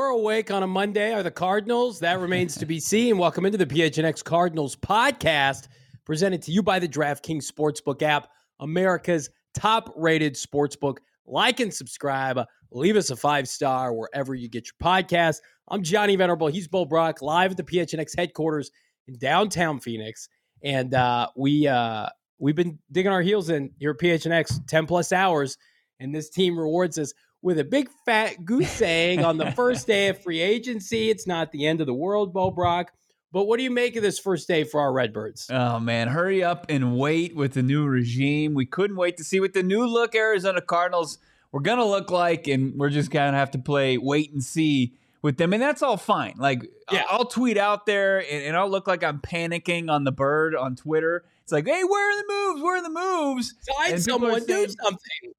We're awake on a Monday. Are the Cardinals? That remains to be seen. Welcome into the PHNX Cardinals podcast, presented to you by the DraftKings Sportsbook app, America's top rated sportsbook. Like and subscribe. Leave us a five star wherever you get your podcast. I'm Johnny Venerable. He's Bo Brock, live at the PHNX headquarters in downtown Phoenix. And uh, we, uh, we've been digging our heels in here at PHNX 10 plus hours, and this team rewards us with a big fat goose egg on the first day of free agency. It's not the end of the world, Bo Brock. But what do you make of this first day for our Redbirds? Oh man, hurry up and wait with the new regime. We couldn't wait to see what the new look Arizona Cardinals were gonna look like, and we're just gonna have to play wait and see with them, and that's all fine. Like yeah. I'll, tweet out there, and, and, I'll look like I'm panicking on the bird on Twitter. It's like, hey, where are the moves? Where are the moves? Sign someone, do something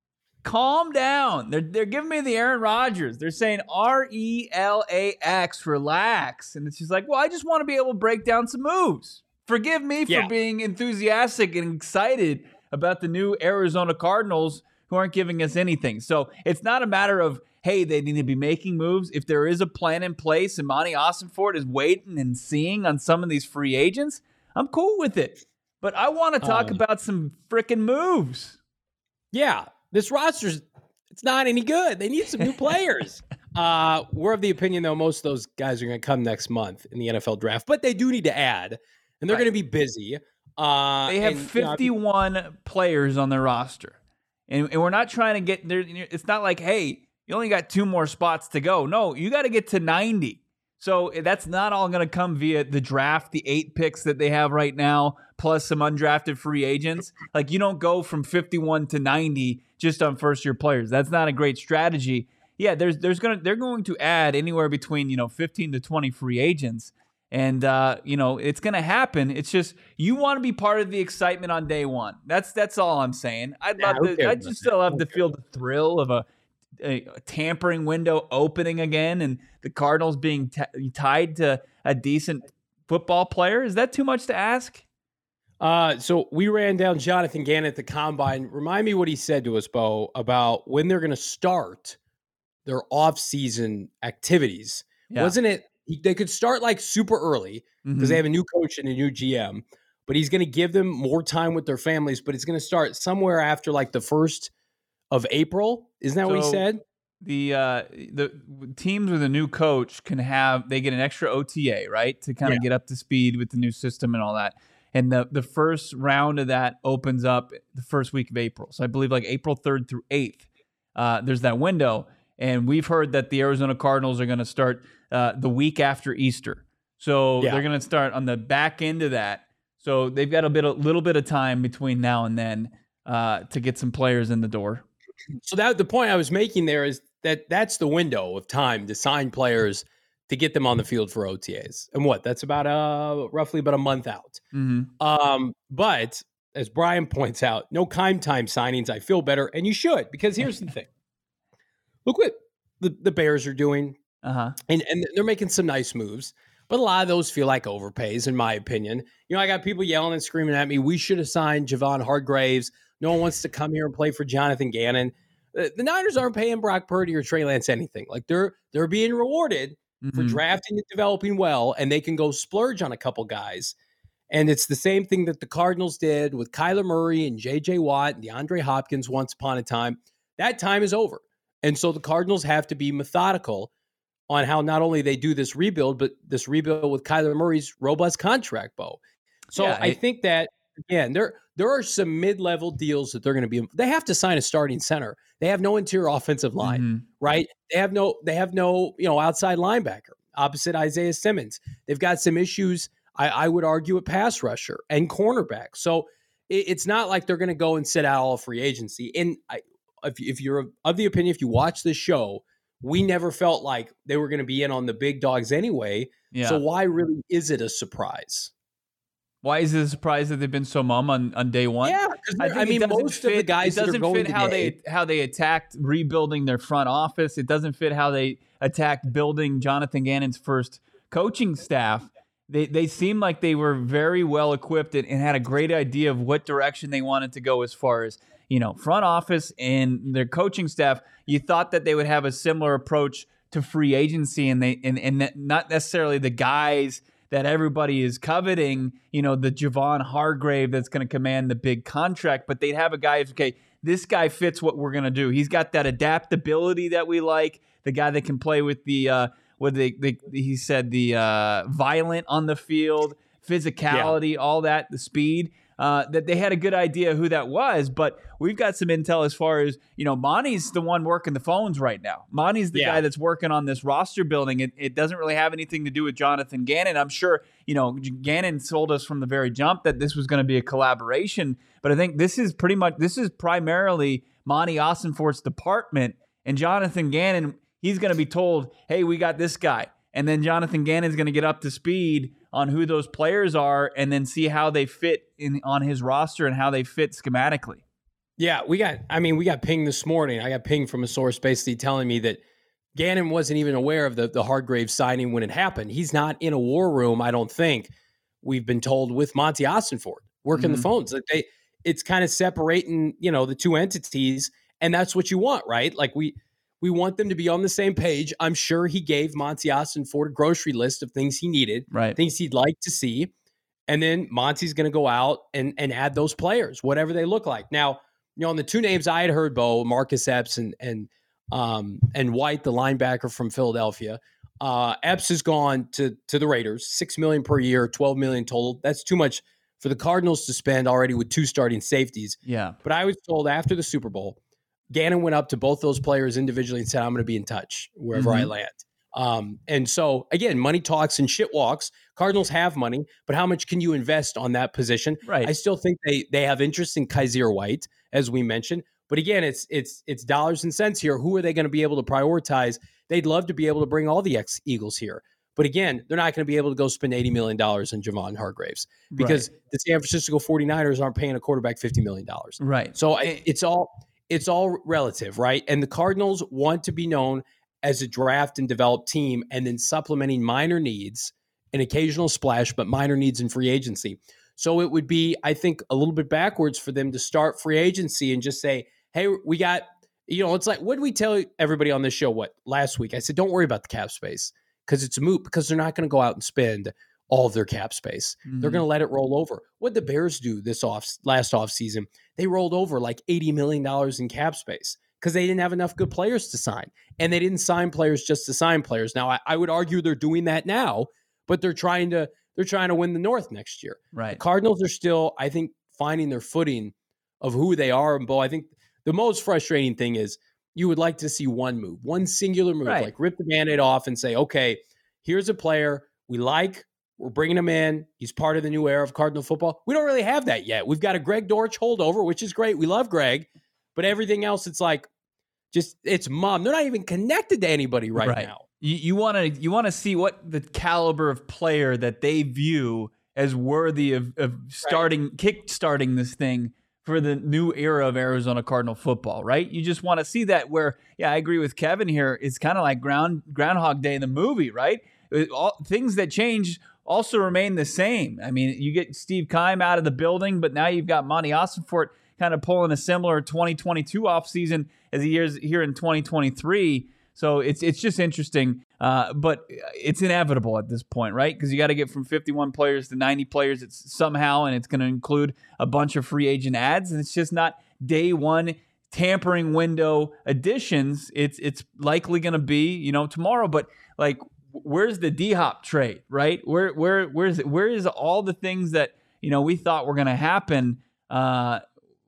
calm down. They're they're giving me the Aaron Rodgers. They're saying R E L A X, relax. And it's just like, well, I just want to be able to break down some moves. Forgive me for yeah. being enthusiastic and excited about the new Arizona Cardinals who aren't giving us anything. So it's not a matter of, hey, they need to be making moves. If there is a plan in place and Monti Ossenfort is waiting and seeing on some of these free agents, I'm cool with it. But I want to talk um, about some freaking moves. Yeah, this roster's it's not any good. They need some new players. Uh, we're of the opinion though most of those guys are going to come next month in the NFL draft, but they do need to add, and they're right. going to be busy. Uh, they have and, 51 you know, players on their roster, and, and we're not trying to get there. It's not like, hey, you only got two more spots to go. No, you got to get to 90. So eh, that's not all going to come via the draft, the eight picks that they have right now, plus some undrafted free agents. Like you don't go from 51 to 90 just on first year players. That's not a great strategy. Yeah, there's there's gonna they're going to add anywhere between you know 15 to 20 free agents, and uh, you know it's gonna happen. It's just you want to be part of the excitement on day one. That's that's all I'm saying. I'd yeah, love to. I just still have to feel the thrill of a, a, tampering window opening again, and the Cardinals being t- tied to a decent football player. Is that too much to ask? Uh, so we ran down Jonathan Gannon at the combine. Remind me what he said to us, Bo, about when they're going to start their off-season activities. Yeah. Wasn't it? They could start like super early because mm-hmm. they have a new coach and a new GM, but he's going to give them more time with their families. But it's going to start somewhere after like the first of April. Isn't that so what he said? The uh, the teams with a new coach can have they get an extra OTA right to kind of yeah. get up to speed with the new system and all that and the the first round of that opens up the first week of April. So I believe like April third through eighth. Uh, there's that window, and we've heard that the Arizona Cardinals are going to start uh, the week after Easter. So yeah. they're going to start on the back end of that. So they've got a bit, a little bit of time between now and then uh, to get some players in the door. So that the point I was making there is that that's the window of time to sign players to get them on the field for OTAs. And what? That's about uh roughly about a month out. Mm-hmm. Um, but as Brian points out, no time time signings. I feel better, and you should because here's the thing. Look what the, the Bears are doing, uh-huh. and and they're making some nice moves. But a lot of those feel like overpays, in my opinion. You know, I got people yelling and screaming at me. We should have signed Javon Hargraves. No one wants to come here and play for Jonathan Gannon. The, the Niners aren't paying Brock Purdy or Trey Lance anything. Like they're they're being rewarded mm-hmm. for drafting and developing well, and they can go splurge on a couple guys. And it's the same thing that the Cardinals did with Kyler Murray and J.J. Watt and DeAndre Hopkins once upon a time. That time is over. And so the Cardinals have to be methodical on how not only they do this rebuild, but this rebuild with Kyler Murray's robust contract, Bo. So yeah, I think that again, there there are some mid-level deals that they're going to be. They have to sign a starting center. They have no interior offensive line, mm-hmm. right? They have no they have no you know outside linebacker opposite Isaiah Simmons. They've got some issues. I, I would argue at pass rusher and cornerback. So it, it's not like they're going to go and sit out all free agency. And I, if, if you're of the opinion, if you watch this show, we never felt like they were going to be in on the big dogs anyway. Yeah. So why really is it a surprise? Why is it a surprise that they've been so mum on, on day one? Yeah, I, I, mean, most fit, of the guys it doesn't fit how today. they how they attacked rebuilding their front office. It doesn't fit how they attacked building Jonathan Gannon's first coaching staff. They they seem like they were very well equipped and, and had a great idea of what direction they wanted to go as far as you know front office and their coaching staff. You thought that they would have a similar approach to free agency, and they and and not necessarily the guys that everybody is coveting, you know, the Javon Hargrave that's going to command the big contract, but they'd have a guy who's, okay, this guy fits what we're going to do. He's got that adaptability that we like, the guy that can play with the, uh, with the, the he said, the uh, violent on the field, physicality, yeah. all that, the speed uh, that they had a good idea who that was. But we've got some intel as far as you know. Monti's the one working the phones right now. Monti's the yeah. guy that's working on this roster building. It, it doesn't really have anything to do with Jonathan Gannon. I'm sure you know Gannon told us from the very jump that this was going to be a collaboration. But I think this is pretty much this is primarily Monti Ossenfort's department, and Jonathan Gannon. He's going to be told, "Hey, we got this guy," and then Jonathan Gannon's going to get up to speed on who those players are and then see how they fit in on his roster and how they fit schematically. Yeah, we got I mean, we got ping this morning. I got ping from a source basically telling me that Gannon wasn't even aware of the the Hargrave signing when it happened. He's not in a war room, I don't think. We've been told with Monti Ossenfort working mm-hmm. the phones. Like they it's kind of separating, you know, the two entities and that's what you want, right? Like we we want them to be on the same page. I'm sure he gave Monti Ossenfort a grocery list of things he needed, right. things he'd like to see. And then Monti's going to go out and, and add those players, whatever they look like. Now, you know, on the two names I had heard, Bo, Marcus Epps and and um, and White, the linebacker from Philadelphia. Uh, Epps has gone to to the Raiders, six million per year, twelve million total. That's too much for the Cardinals to spend already with two starting safeties. Yeah. But I was told after the Super Bowl Gannon went up to both those players individually and said, I'm going to be in touch wherever mm-hmm. I land. Um, and so again, money talks and shit walks. Cardinals have money, but how much can you invest on that position? Right. I still think they they have interest in Kyzir White, as we mentioned. But again, it's it's it's dollars and cents here. Who are they going to be able to prioritize? They'd love to be able to bring all the ex Eagles here. But again, they're not going to be able to go spend $80 million on Javon Hargraves because right. the San Francisco 49ers aren't paying a quarterback $50 million. Right. So it's all it's all relative, right? And the Cardinals want to be known as a draft and develop team and then supplementing minor needs, an occasional splash, but minor needs in free agency. So it would be, I think, a little bit backwards for them to start free agency and just say, hey, we got, you know, it's like, what did we tell everybody on this show? What last week? I said, don't worry about the cap space because it's a moot because they're not going to go out and spend all of their cap space. Mm-hmm. They're going to let it roll over. What the Bears do this off last off season, they rolled over like $80 million in cap space because they didn't have enough good players to sign. And they didn't sign players just to sign players. Now I, I, would argue they're doing that now, but they're trying to they're trying to win the North next year. Right. The Cardinals are still, I think, finding their footing of who they are. And Bo, I think the most frustrating thing is you would like to see one move, one singular move, right. like rip the band-aid off and say, okay, here's a player we like we're bringing him in. He's part of the new era of Cardinal football. We don't really have that yet. We've got a Greg Dortch holdover, which is great. We love Greg, but everything else, it's like just it's mom. They're not even connected to anybody right, right. now. You want to you want to see what the caliber of player that they view as worthy of, of starting right. kick starting this thing for the new era of Arizona Cardinal football, right? You just want to see that where, yeah, I agree with Kevin here. It's kind of like ground Groundhog Day in the movie, right? All, things that change also remain the same. I mean, you get Steve Keim out of the building, but now you've got Monti Ossenfort kind of pulling a similar 2022 offseason as he is here in 2023. So it's it's just interesting Uh, but it's inevitable at this point, right? Because you got to get from 51 players to 90 players. It's somehow, and it's going to include a bunch of free agent ads, and it's just not day one tampering window additions. It's it's likely going to be you know tomorrow, but like where's the D Hop trade, right? Where where where's where is all the things that you know we thought were going to happen? Uh,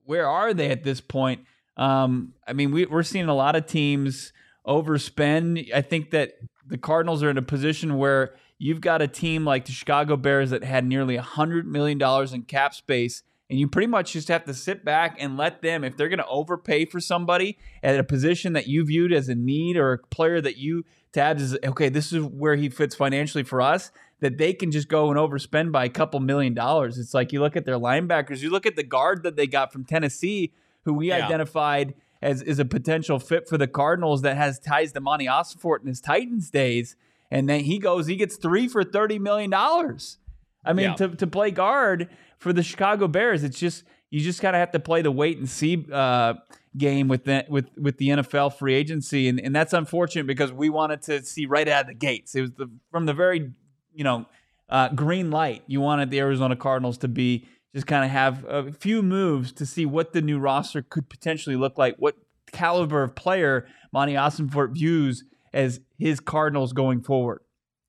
where are they at this point? Um, I mean, we, we're seeing a lot of teams overspend. I think that the Cardinals are in a position where you've got a team like the Chicago Bears that had nearly a $100 million in cap space. And you pretty much just have to sit back and let them, if they're going to overpay for somebody at a position that you viewed as a need or a player that you tabbed as, okay, this is where he fits financially for us, that they can just go and overspend by a couple million dollars. It's like you look at their linebackers, you look at the guard that they got from Tennessee, who we yeah. identified as is a potential fit for the Cardinals that has ties to Monti Ossenfort in his Titans days. And then he goes, he gets three for $30 million. I mean, yeah. to, to play guard for the Chicago Bears, it's just, you just kind of have to play the wait and see uh, game with the, with, with the NFL free agency. And, and that's unfortunate because we wanted to see right out of the gates. It was the, from the very, you know, uh, green light. You wanted the Arizona Cardinals to be just kind of have a few moves to see what the new roster could potentially look like, what caliber of player Monti Ossenfort views as his Cardinals going forward.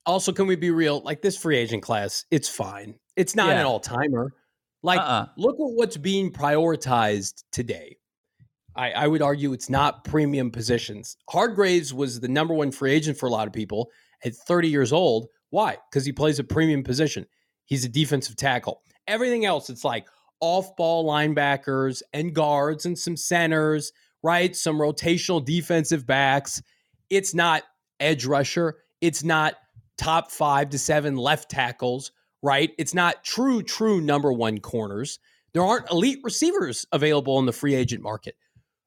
Also, can we be real? Like this free agent class, it's fine. It's not yeah. an all timer. Like, uh-uh. look at what's being prioritized today. I, I, would argue it's not premium positions. Hargreaves was the number one free agent for a lot of people at 30 years old. Why? Because he plays a premium position. He's a defensive tackle. Everything else, it's like off ball linebackers and guards and some centers, right? Some rotational defensive backs. It's not edge rusher. It's not top five to seven left tackles, right? It's not true, true number one corners. There aren't elite receivers available in the free agent market.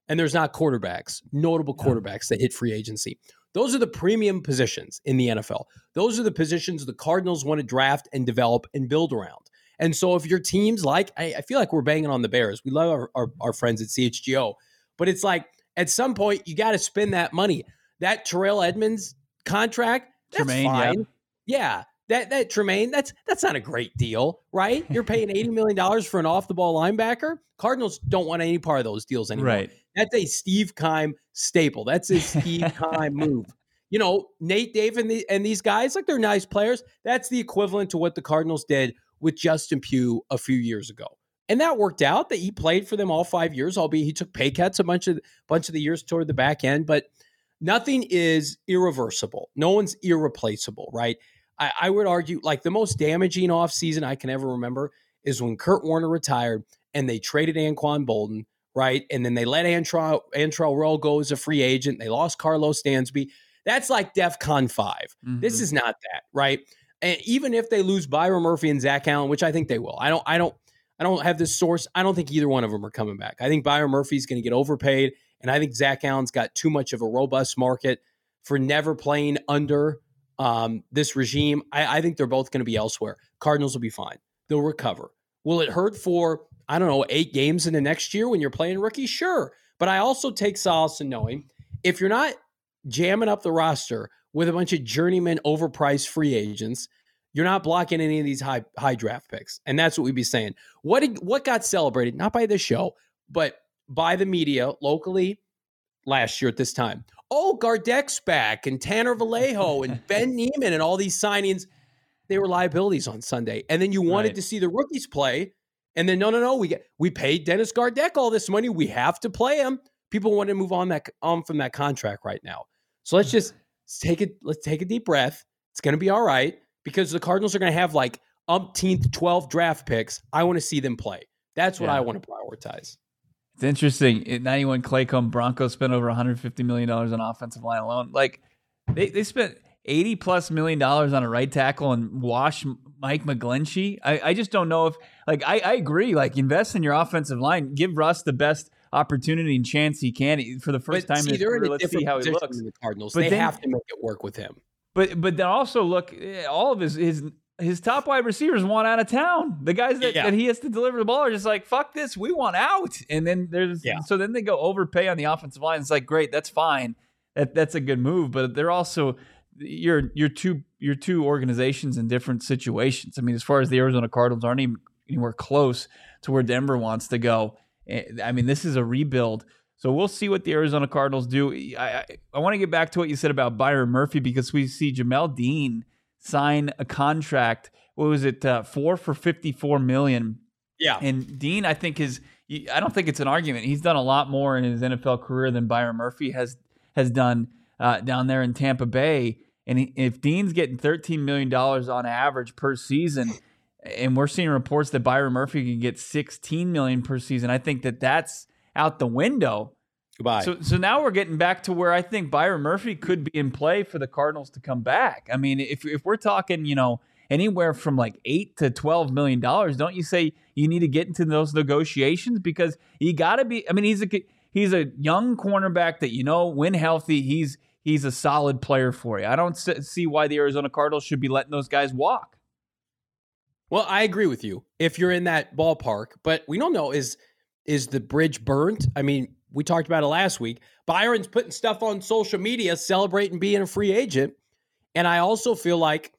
And there's not quarterbacks, notable quarterbacks that hit free agency. Those are the premium positions in the NFL. Those are the positions the Cardinals want to draft and develop and build around. And so if your teams like, I, I feel like we're banging on the Bears. We love our, our, our friends at CHGO, but it's like at some point you got to spend that money. That Terrell Edmunds contract, that's Tremaine, fine. Yeah. yeah. That that Tremaine, that's that's not a great deal, right? You're paying $80 million for an off the ball linebacker. Cardinals don't want any part of those deals anymore. Right. That's a Steve Keim staple. That's a Steve Kime move. You know, Nate Davis and, the, and these guys, like they're nice players. That's the equivalent to what the Cardinals did with Justin Pugh a few years ago. And that worked out that he played for them all five years, albeit he took pay cuts a bunch of bunch of the years toward the back end. But nothing is irreversible. No one's irreplaceable, right? I, I would argue like the most damaging offseason I can ever remember is when Kurt Warner retired and they traded Anquan Boldin, right? And then they let Antrel, Antrel Rolle go as a free agent. They lost Karlos Dansby. That's like DEF CON 5. Mm-hmm. This is not that, right? And even if they lose Byron Murphy and Zach Allen, which I think they will, I don't, I don't, I don't have this source. I don't think either one of them are coming back. I think Byron Murphy's going to get overpaid, and I think Zach Allen's got too much of a robust market for never playing under um, this regime. I, I think they're both going to be elsewhere. Cardinals will be fine. They'll recover. Will it hurt for I don't know eight games in the next year when you're playing rookie? Sure, but I also take solace in knowing if you're not jamming up the roster with a bunch of journeyman overpriced free agents. You're not blocking any of these high high draft picks. And that's what we'd be saying. What did, what got celebrated, not by this show, but by the media locally last year at this time. Oh, Gardeck's back and Tanner Vallejo and Ben Niemann and all these signings. They were liabilities on Sunday. And then you wanted right. to see the rookies play. And then no, no, no, we get we paid Dennis Gardeck all this money. We have to play him. People want to move on that on from that contract right now. So let's just let's take it. Let's take a deep breath. It's going to be all right because the Cardinals are going to have like umpteenth 12 draft picks. I want to see them play. That's what yeah. I want to prioritize. It's interesting. At 91 Claycomb, Broncos spent over 150 million dollars on offensive line alone. Like they they spent 80 plus million dollars on a right tackle and wash Mike McGlinchey. I, I just don't know if like I, I agree. Like invest in your offensive line. Give Russ the best opportunity and chance he can for the first but time see, in his career. Let's see how he looks. The Cardinals, but they then, have to make it work with him. But but then also look, eh, all of his his his top wide receivers want out of town. The guys that, yeah. that he has to deliver the ball are just like, fuck this, we want out. And then there's yeah. so then they go overpay on the offensive line. It's like, great, that's fine. That that's a good move. But they're also you're you're two you're two organizations in different situations. I mean, as far as the Arizona Cardinals aren't even anywhere close to where Denver wants to go. Eh, I mean, this is a rebuild. So we'll see what the Arizona Cardinals do. I, I, I want to get back to what you said about Byron Murphy because we see Jamel Dean sign a contract. What was it? Uh, four for fifty-four million. Yeah. And Dean, I think is. I don't think it's an argument. He's done a lot more in his NFL career than Byron Murphy has has done uh, down there in Tampa Bay. And if Dean's getting $13 million on average per season, and we're seeing reports that Byron Murphy can get 16 million per season, I think that that's out the window. Goodbye. So, so now we're getting back to where I think Byron Murphy could be in play for the Cardinals to come back. I mean, if if we're talking, you know, anywhere from like eight to twelve million dollars, don't you say you need to get into those negotiations because you got to be? I mean, he's a he's a young cornerback that you know, when healthy, he's he's a solid player for you. I don't see why the Arizona Cardinals should be letting those guys walk. Well, I agree with you if you're in that ballpark, but we don't know is is the bridge burnt? I mean, we talked about it last week. Byron's putting stuff on social media celebrating being a free agent, and I also feel like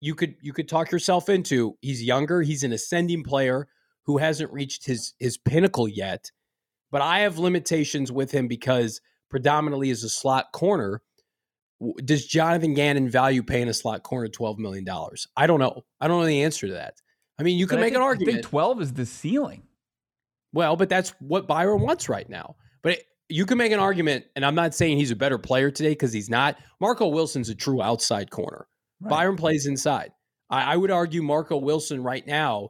you could you could talk yourself into he's younger, he's an ascending player who hasn't reached his his pinnacle yet. But I have limitations with him because predominantly as a slot corner. Does Jonathan Gannon value paying a slot corner $12 million? I don't know. I don't know the answer to that. I mean, you can make think, an argument. I think 12 is the ceiling. Well, but that's what Byron wants right now. But it, you can make an argument, and I'm not saying he's a better player today because he's not. Marco Wilson's a true outside corner. Right. Byron plays inside. I, I would argue Marco Wilson right now,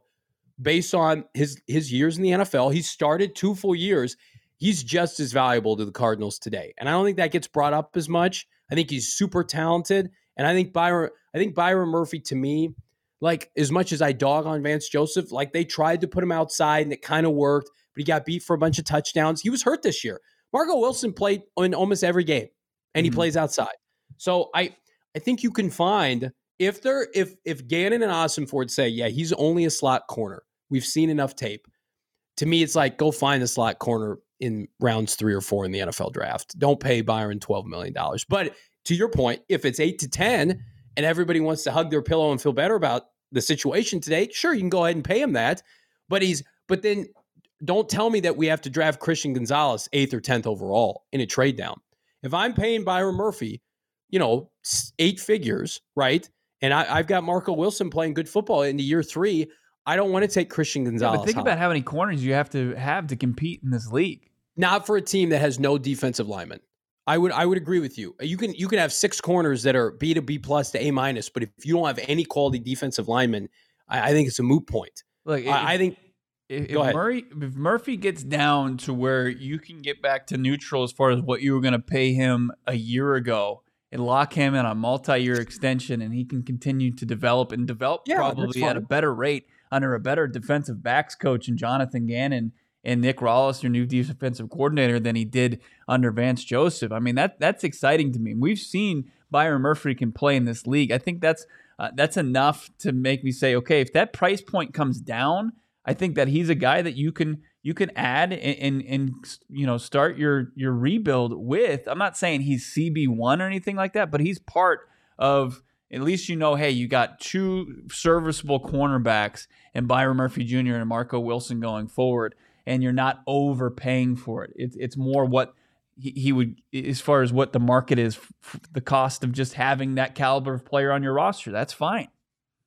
based on his his years in the NFL, he started two full years he's just as valuable to the Cardinals today. And I don't think that gets brought up as much. I think he's super talented. And I think Byron, I think Byron Murphy to me, like as much as I dog on Vance Joseph, like they tried to put him outside and it kind of worked, but he got beat for a bunch of touchdowns. He was hurt this year. Marco Wilson played in almost every game and he mm-hmm. plays outside. So I I think you can find if there if if Gannon and Ossenfort say, yeah, he's only a slot corner. We've seen enough tape. To me, it's like go find a slot corner in rounds three or four in the NFL draft. Don't pay Byron $12 million. But to your point, if it's eight to 10 and everybody wants to hug their pillow and feel better about the situation today, sure, you can go ahead and pay him that. But he's, but then don't tell me that we have to draft Christian Gonzalez eighth or 10th overall in a trade down. If I'm paying Byron Murphy, you know, eight figures, right? And I, have got Marco Wilson playing good football in the year three. I don't want to take Christian Gonzalez. Yeah, but think about how many corners you have to have to compete in this league. Not for a team that has no defensive linemen. I would I would agree with you. You can you can have six corners that are B to B plus to A minus, but if you don't have any quality defensive linemen, I, I think it's a moot point. Look, I, I think if, if Murray if Murphy gets down to where you can get back to neutral as far as what you were going to pay him a year ago and lock him in a multi-year extension, and he can continue to develop and develop yeah, probably at a better rate under a better defensive backs coach in Jonathan Gannon and Nick Rallis, your new defensive coordinator, than he did under Vance Joseph. I mean, that that's exciting to me. We've seen Byron Murphy can play in this league. I think that's uh, that's enough to make me say, okay, if that price point comes down, I think that he's a guy that you can you can add and, and, and you know start your your rebuild with. I'm not saying he's CB one or anything like that, but he's part of at least you know, hey, you got two serviceable cornerbacks and Byron Murphy Jr. and Marco Wilson going forward, and you're not overpaying for it. It's it's more what he, he would as far as what the market is, the cost of just having that caliber of player on your roster. That's fine.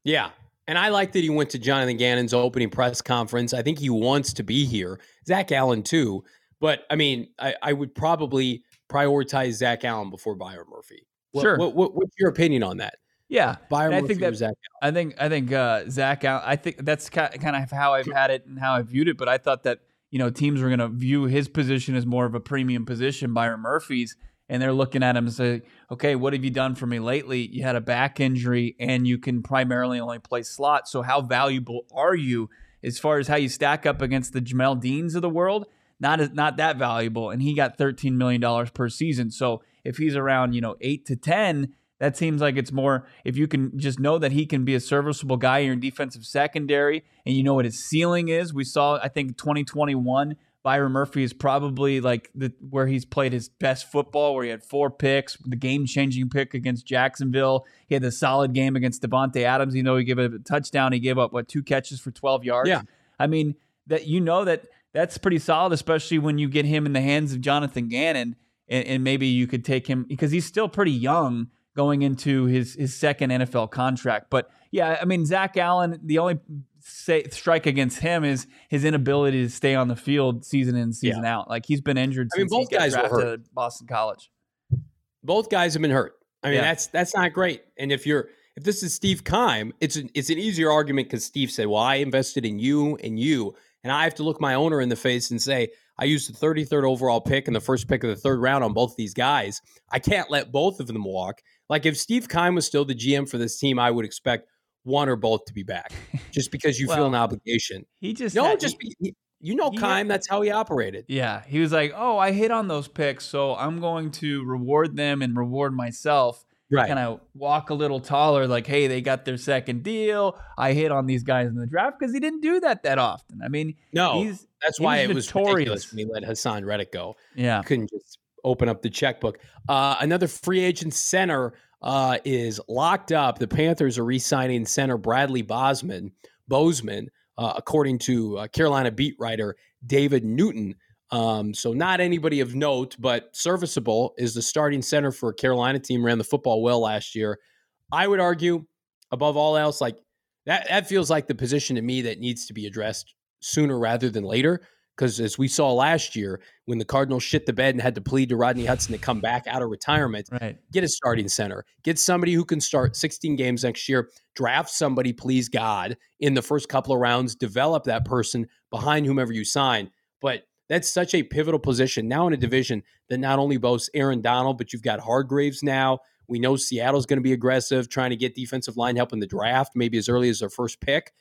Yeah. And I like that he went to Jonathan Gannon's opening press conference. I think he wants to be here. Zach Allen, too. But I mean, I, I would probably prioritize Zach Allen before Byron Murphy. What, sure. What, what, what's your opinion on that? Yeah, Byron I think that Zach I think I think uh, Zach. I think that's kind of how I've had it and how I viewed it. But I thought that you know teams were going to view his position as more of a premium position, Byron Murphy's, and they're looking at him and say, "Okay, what have you done for me lately? You had a back injury, and you can primarily only play slot. So how valuable are you as far as how you stack up against the Jamel Deans of the world? Not not that valuable. And he got thirteen million dollars per season. So if he's around you know eight to 10, That seems like it's more if you can just know that he can be a serviceable guy in your defensive secondary and you know what his ceiling is. We saw, I think, 2021, Byron Murphy is probably like the where he's played his best football, where he had four picks, the game changing pick against Jacksonville. He had the solid game against Davante Adams. You know, he gave a touchdown. He gave up what two catches for twelve yards. Yeah, I mean that you know that that's pretty solid, especially when you get him in the hands of Jonathan Gannon, and, and maybe you could take him because he's still pretty young going into his his second NFL contract. But yeah, I mean Zach Allen, the only say, strike against him is his inability to stay on the field season in season yeah. out. Like he's been injured I mean, both he guys drafted at Boston College. Both guys have been hurt. I mean, yeah. that's that's not great. And if you're if this is Steve Keim, it's an, it's an easier argument because Steve said, "Well, I invested in you and you, and I have to look my owner in the face and say." I used the 33rd overall pick and the first pick of the third round on both these guys. I can't let both of them walk. Like if Steve Keim was still the GM for this team, I would expect one or both to be back, just because you well, feel an obligation. He just no, had, just he, be, you know, Keim. That's how he operated. Yeah, he was like, "Oh, I hit on those picks, so I'm going to reward them and reward myself." Right. Kind of walk a little taller, like, "Hey, they got their second deal. I hit on these guys in the draft because he didn't do that that often." I mean, no, that's why it was ridiculous when he let Haason Reddick go. Yeah, couldn't just open up the checkbook. Uh, another free agent center uh, is locked up. The Panthers are re-signing center Bradley Bosman, Bozeman, uh, according to uh, Carolina beat writer David Newton. Um, so not anybody of note, but serviceable is the starting center for a Carolina team. Ran the football well last year. I would argue, above all else, like that. That feels like the position to me that needs to be addressed sooner rather than later. Because as we saw last year, when the Cardinals shit the bed and had to plead to Rodney Hudson to come back out of retirement, right. get a starting center, get somebody who can start 16 games next year, draft somebody, please God, in the first couple of rounds, develop that person behind whomever you sign. But that's such a pivotal position now in a division that not only boasts Aaron Donald, but you've got Hargreaves now. We know Seattle's going to be aggressive, trying to get defensive line help in the draft, maybe as early as their first pick.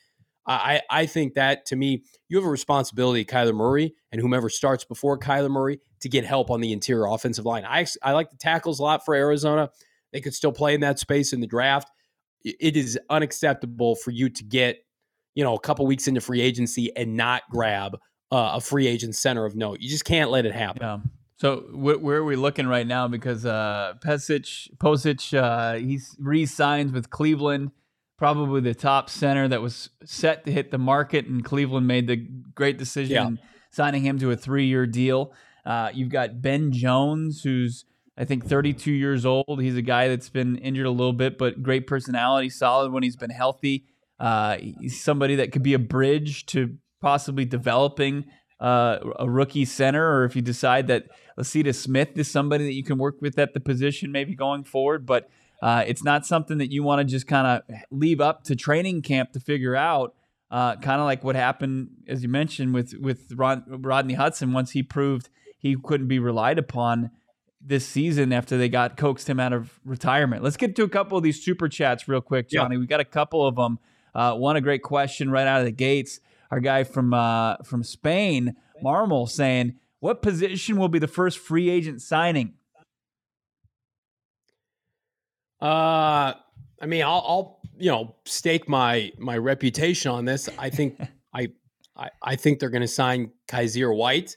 I, I think that to me, you have a responsibility, Kyler Murray, and whomever starts before Kyler Murray to get help on the interior offensive line. I, I like the tackles a lot for Arizona. They could still play in that space in the draft. It is unacceptable for you to get, you know, a couple weeks into free agency and not grab uh, a free agent center of note. You just can't let it happen. Yeah. So wh- where are we looking right now? Because uh, Pesic, Pocic, uh, he's re-signs with Cleveland probably the top center that was set to hit the market, and Cleveland made the great decision yeah. signing him to a three year deal. Uh, you've got Ben Jones, who's I think 32 years old. He's a guy that's been injured a little bit, but great personality, solid when he's been healthy. Uh, he's somebody that could be a bridge to possibly developing uh, a rookie center, or if you decide that Lecitus Smith is somebody that you can work with at the position, maybe going forward. But uh, it's not something that you want to just kind of leave up to training camp to figure out. Uh, kind of like what happened, as you mentioned, with with Rod, Rodney Hudson. Once he proved he couldn't be relied upon this season after they got coaxed him out of retirement. Let's get to a couple of these super chats real quick, Johnny. Yeah. We got a couple of them. Uh, one a great question right out of the gates. Our guy from uh, from Spain, Marmol, saying, "What position will be the first free agent signing?" Uh, I mean, I'll, I'll, you know stake my my reputation on this. I think I, I, I think they're going to sign Kyzir White.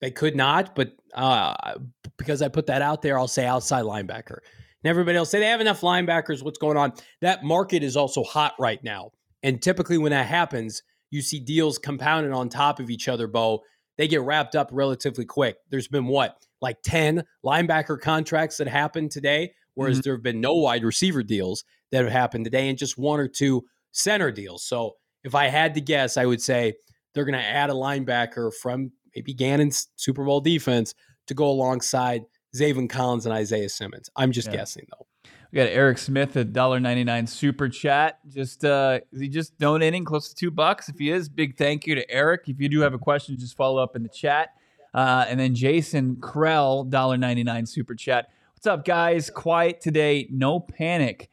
They could not, but uh, because I put that out there, I'll say outside linebacker. And everybody else say they have enough linebackers. What's going on? That market is also hot right now, and typically when that happens, you see deals compounded on top of each other. Bo, they get wrapped up relatively quick. There's been what like ten linebacker contracts that happened today whereas mm-hmm. there have been no wide receiver deals that have happened today and just one or two center deals. So if I had to guess, I would say they're going to add a linebacker from maybe Gannon's Super Bowl defense to go alongside Zaven Collins and Isaiah Simmons. I'm just yeah. guessing though. We got Eric Smith at $1.99 super chat. Just uh is he just donating close to two bucks? If he is, big thank you to Eric. If you do have a question, just follow up in the chat. Uh, and then Jason Krell, $1.99 super chat. What's up, guys? Quiet today. No panic.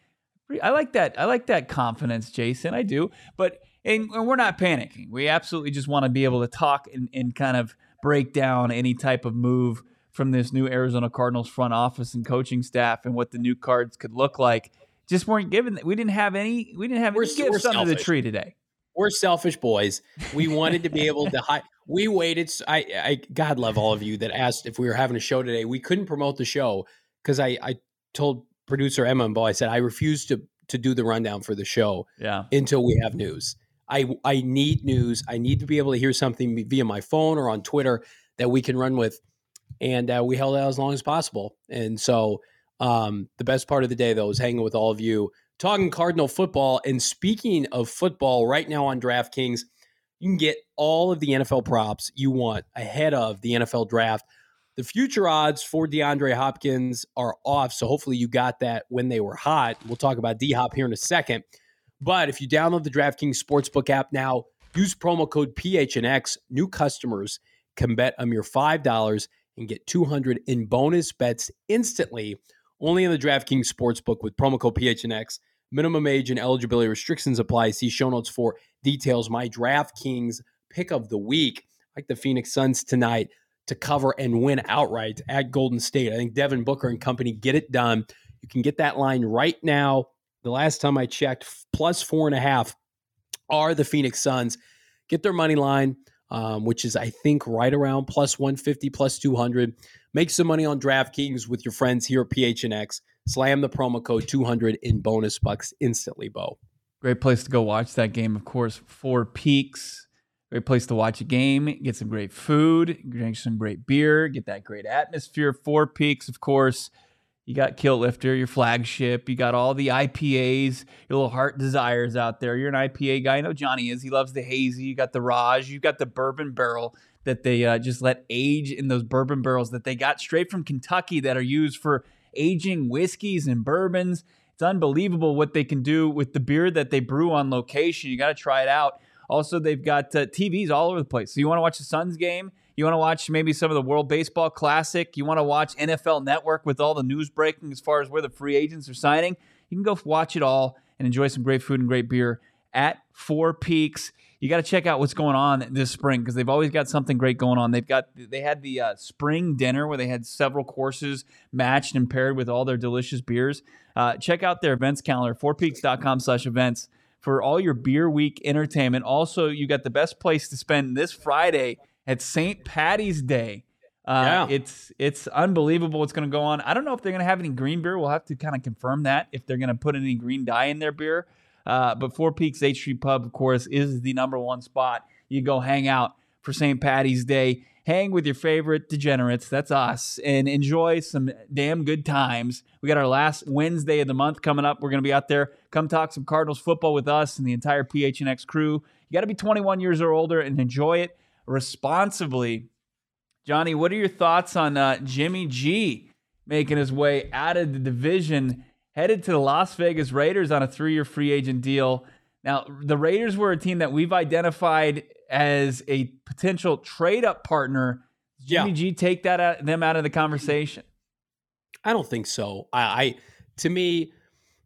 I like that. I like that confidence, Jason. I do. But and, and we're not panicking. We absolutely just want to be able to talk and, and kind of break down any type of move from this new Arizona Cardinals front office and coaching staff and what the new cards could look like. Just weren't given. We didn't have any. We didn't have we're, any gifts under the tree today. we're selfish boys. We wanted to be able to hide. We waited. I, I, God love all of you that asked if we were having a show today. We couldn't promote the show because I, I told producer Emma and Bo, I said I refuse to to do the rundown for the show. Yeah. Until we have news. I I need news. I need to be able to hear something via my phone or on Twitter that we can run with, and uh, we held out as long as possible. And so um, the best part of the day though is hanging with all of you, talking Cardinal football. And speaking of football, right now on DraftKings, you can get all of the NFL props you want ahead of the NFL draft. The future odds for DeAndre Hopkins are off, so hopefully you got that when they were hot. We'll talk about D Hop here in a second. But if you download the DraftKings Sportsbook app now, use promo code PHNX. New customers can bet a mere $5 and get 200 in bonus bets instantly. Only in the DraftKings Sportsbook with promo code PHNX. Minimum age and eligibility restrictions apply. See show notes for details. My DraftKings pick of the week, like the Phoenix Suns tonight, to cover and win outright at Golden State. I think Devin Booker and company get it done. You can get that line right now the last time I checked, plus four and a half are the Phoenix Suns. Get their money line, um, which is, I think, right around plus 150, plus 200. Make some money on DraftKings with your friends here at PHNX. Slam the promo code 200 in bonus bucks instantly, Bo. Great place to go watch that game, of course. Four Peaks. Great place to watch a game, get some great food, drink some great beer, get that great atmosphere. Four Peaks, of course. You got Kilt Lifter, your flagship. You got all the IPAs, your little heart desires out there. You're an IPA guy. I know Johnny is. He loves the hazy. You got the Raj. You got the bourbon barrel that they uh, just let age in those bourbon barrels that they got straight from Kentucky that are used for aging whiskeys and bourbons. It's unbelievable what they can do with the beer that they brew on location. You got to try it out. Also, they've got uh, TVs all over the place. So you want to watch the Suns game? You want to watch maybe some of the World Baseball Classic. You want to watch NFL Network with all the news breaking as far as where the free agents are signing. You can go watch it all and enjoy some great food and great beer at Four Peaks. You got to check out what's going on this spring because they've always got something great going on. They've got they had the uh, spring dinner where they had several courses matched and paired with all their delicious beers. Uh, check out their events calendar, fourpeaks.com/events for all your beer week entertainment. Also, you got the best place to spend this Friday at St. Patty's Day. Uh, yeah. It's it's unbelievable what's going to go on. I don't know if they're going to have any green beer. We'll have to kind of confirm that if they're going to put any green dye in their beer. Uh, but Four Peaks 8th Street Pub, of course, is the number one spot. You go hang out for St. Patty's Day, hang with your favorite degenerates. That's us, and enjoy some damn good times. We got our last Wednesday of the month coming up. We're going to be out there. Come talk some Cardinals football with us and the entire PHNX crew. You got to be 21 years or older and enjoy it responsibly. Johnny, what are your thoughts on uh, Jimmy G making his way out of the division, headed to the Las Vegas Raiders on a three year free agent deal? Now, the Raiders were a team that we've identified as a potential trade up partner. Jimmy yeah. G take that out, them out of the conversation? I don't think so. I, I to me,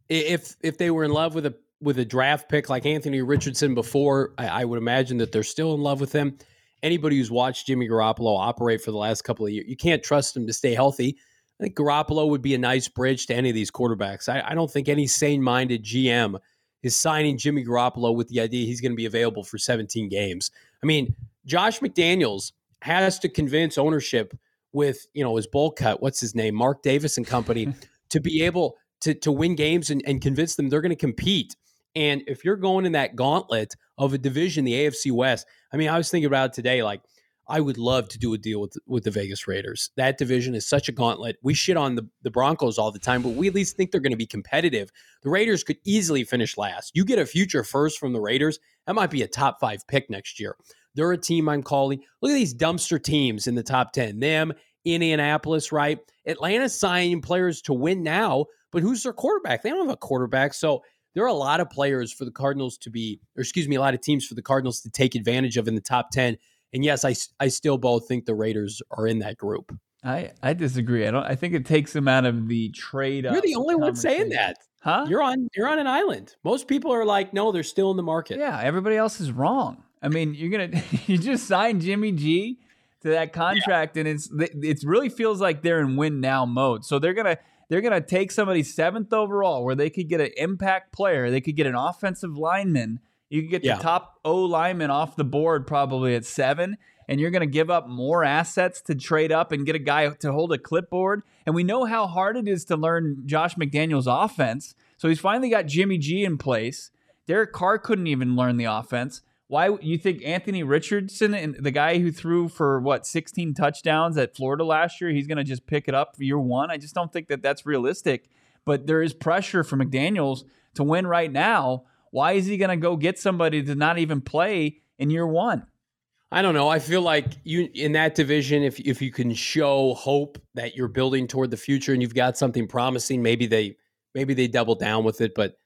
if if they were in love with a with a draft pick like Anthony Richardson before, I, I would imagine that they're still in love with him anybody who's watched Jimmy Garoppolo operate for the last couple of years, you can't trust him to stay healthy. I think Garoppolo would be a nice bridge to any of these quarterbacks. I, I don't think any sane minded GM is signing Jimmy Garoppolo with the idea he's going to be available for 17 games. I mean, Josh McDaniels has to convince ownership with, you know, his bowl cut, what's his name, Mark Davis and company, to be able to, to win games and, and convince them they're going to compete. And if you're going in that gauntlet of a division, the AFC West, I mean, I was thinking about it today. Like, I would love to do a deal with with the Vegas Raiders. That division is such a gauntlet. We shit on the, the Broncos all the time, but we at least think they're going to be competitive. The Raiders could easily finish last. You get a future first from the Raiders, that might be a top five pick next year. They're a team I'm calling. Look at these dumpster teams in the top 10. Them, Indianapolis, right? Atlanta signing players to win now, but who's their quarterback? They don't have a quarterback. So there are a lot of players for the Cardinals to be, or excuse me, a lot of teams for the Cardinals to take advantage of in the top 10. And yes, I, I still both think the Raiders are in that group. I, I disagree. I don't. I think it takes them out of the trade. You're the only one saying that, huh? You're on you're on an island. Most people are like, no, they're still in the market. Yeah, everybody else is wrong. I mean, you're gonna you just signed Jimmy G to that contract, yeah. and it's it really feels like they're in win now mode. So they're gonna they're going to take somebody seventh overall where they could get an impact player, they could get an offensive lineman, You can get yeah. the top O lineman off the board probably at seven, and you're going to give up more assets to trade up and get a guy to hold a clipboard. And we know how hard it is to learn Josh McDaniels' offense. So he's finally got Jimmy G in place. Derek Carr couldn't even learn the offense. Why you think Anthony Richardson and the guy who threw for what 16 touchdowns at Florida last year, he's going to just pick it up for year one? I just don't think that that's realistic. But there is pressure for McDaniels to win right now. Why is he going to go get somebody to not even play in year one? I don't know. I feel like you in that division, if if you can show hope that you're building toward the future and you've got something promising, maybe they maybe they double down with it. But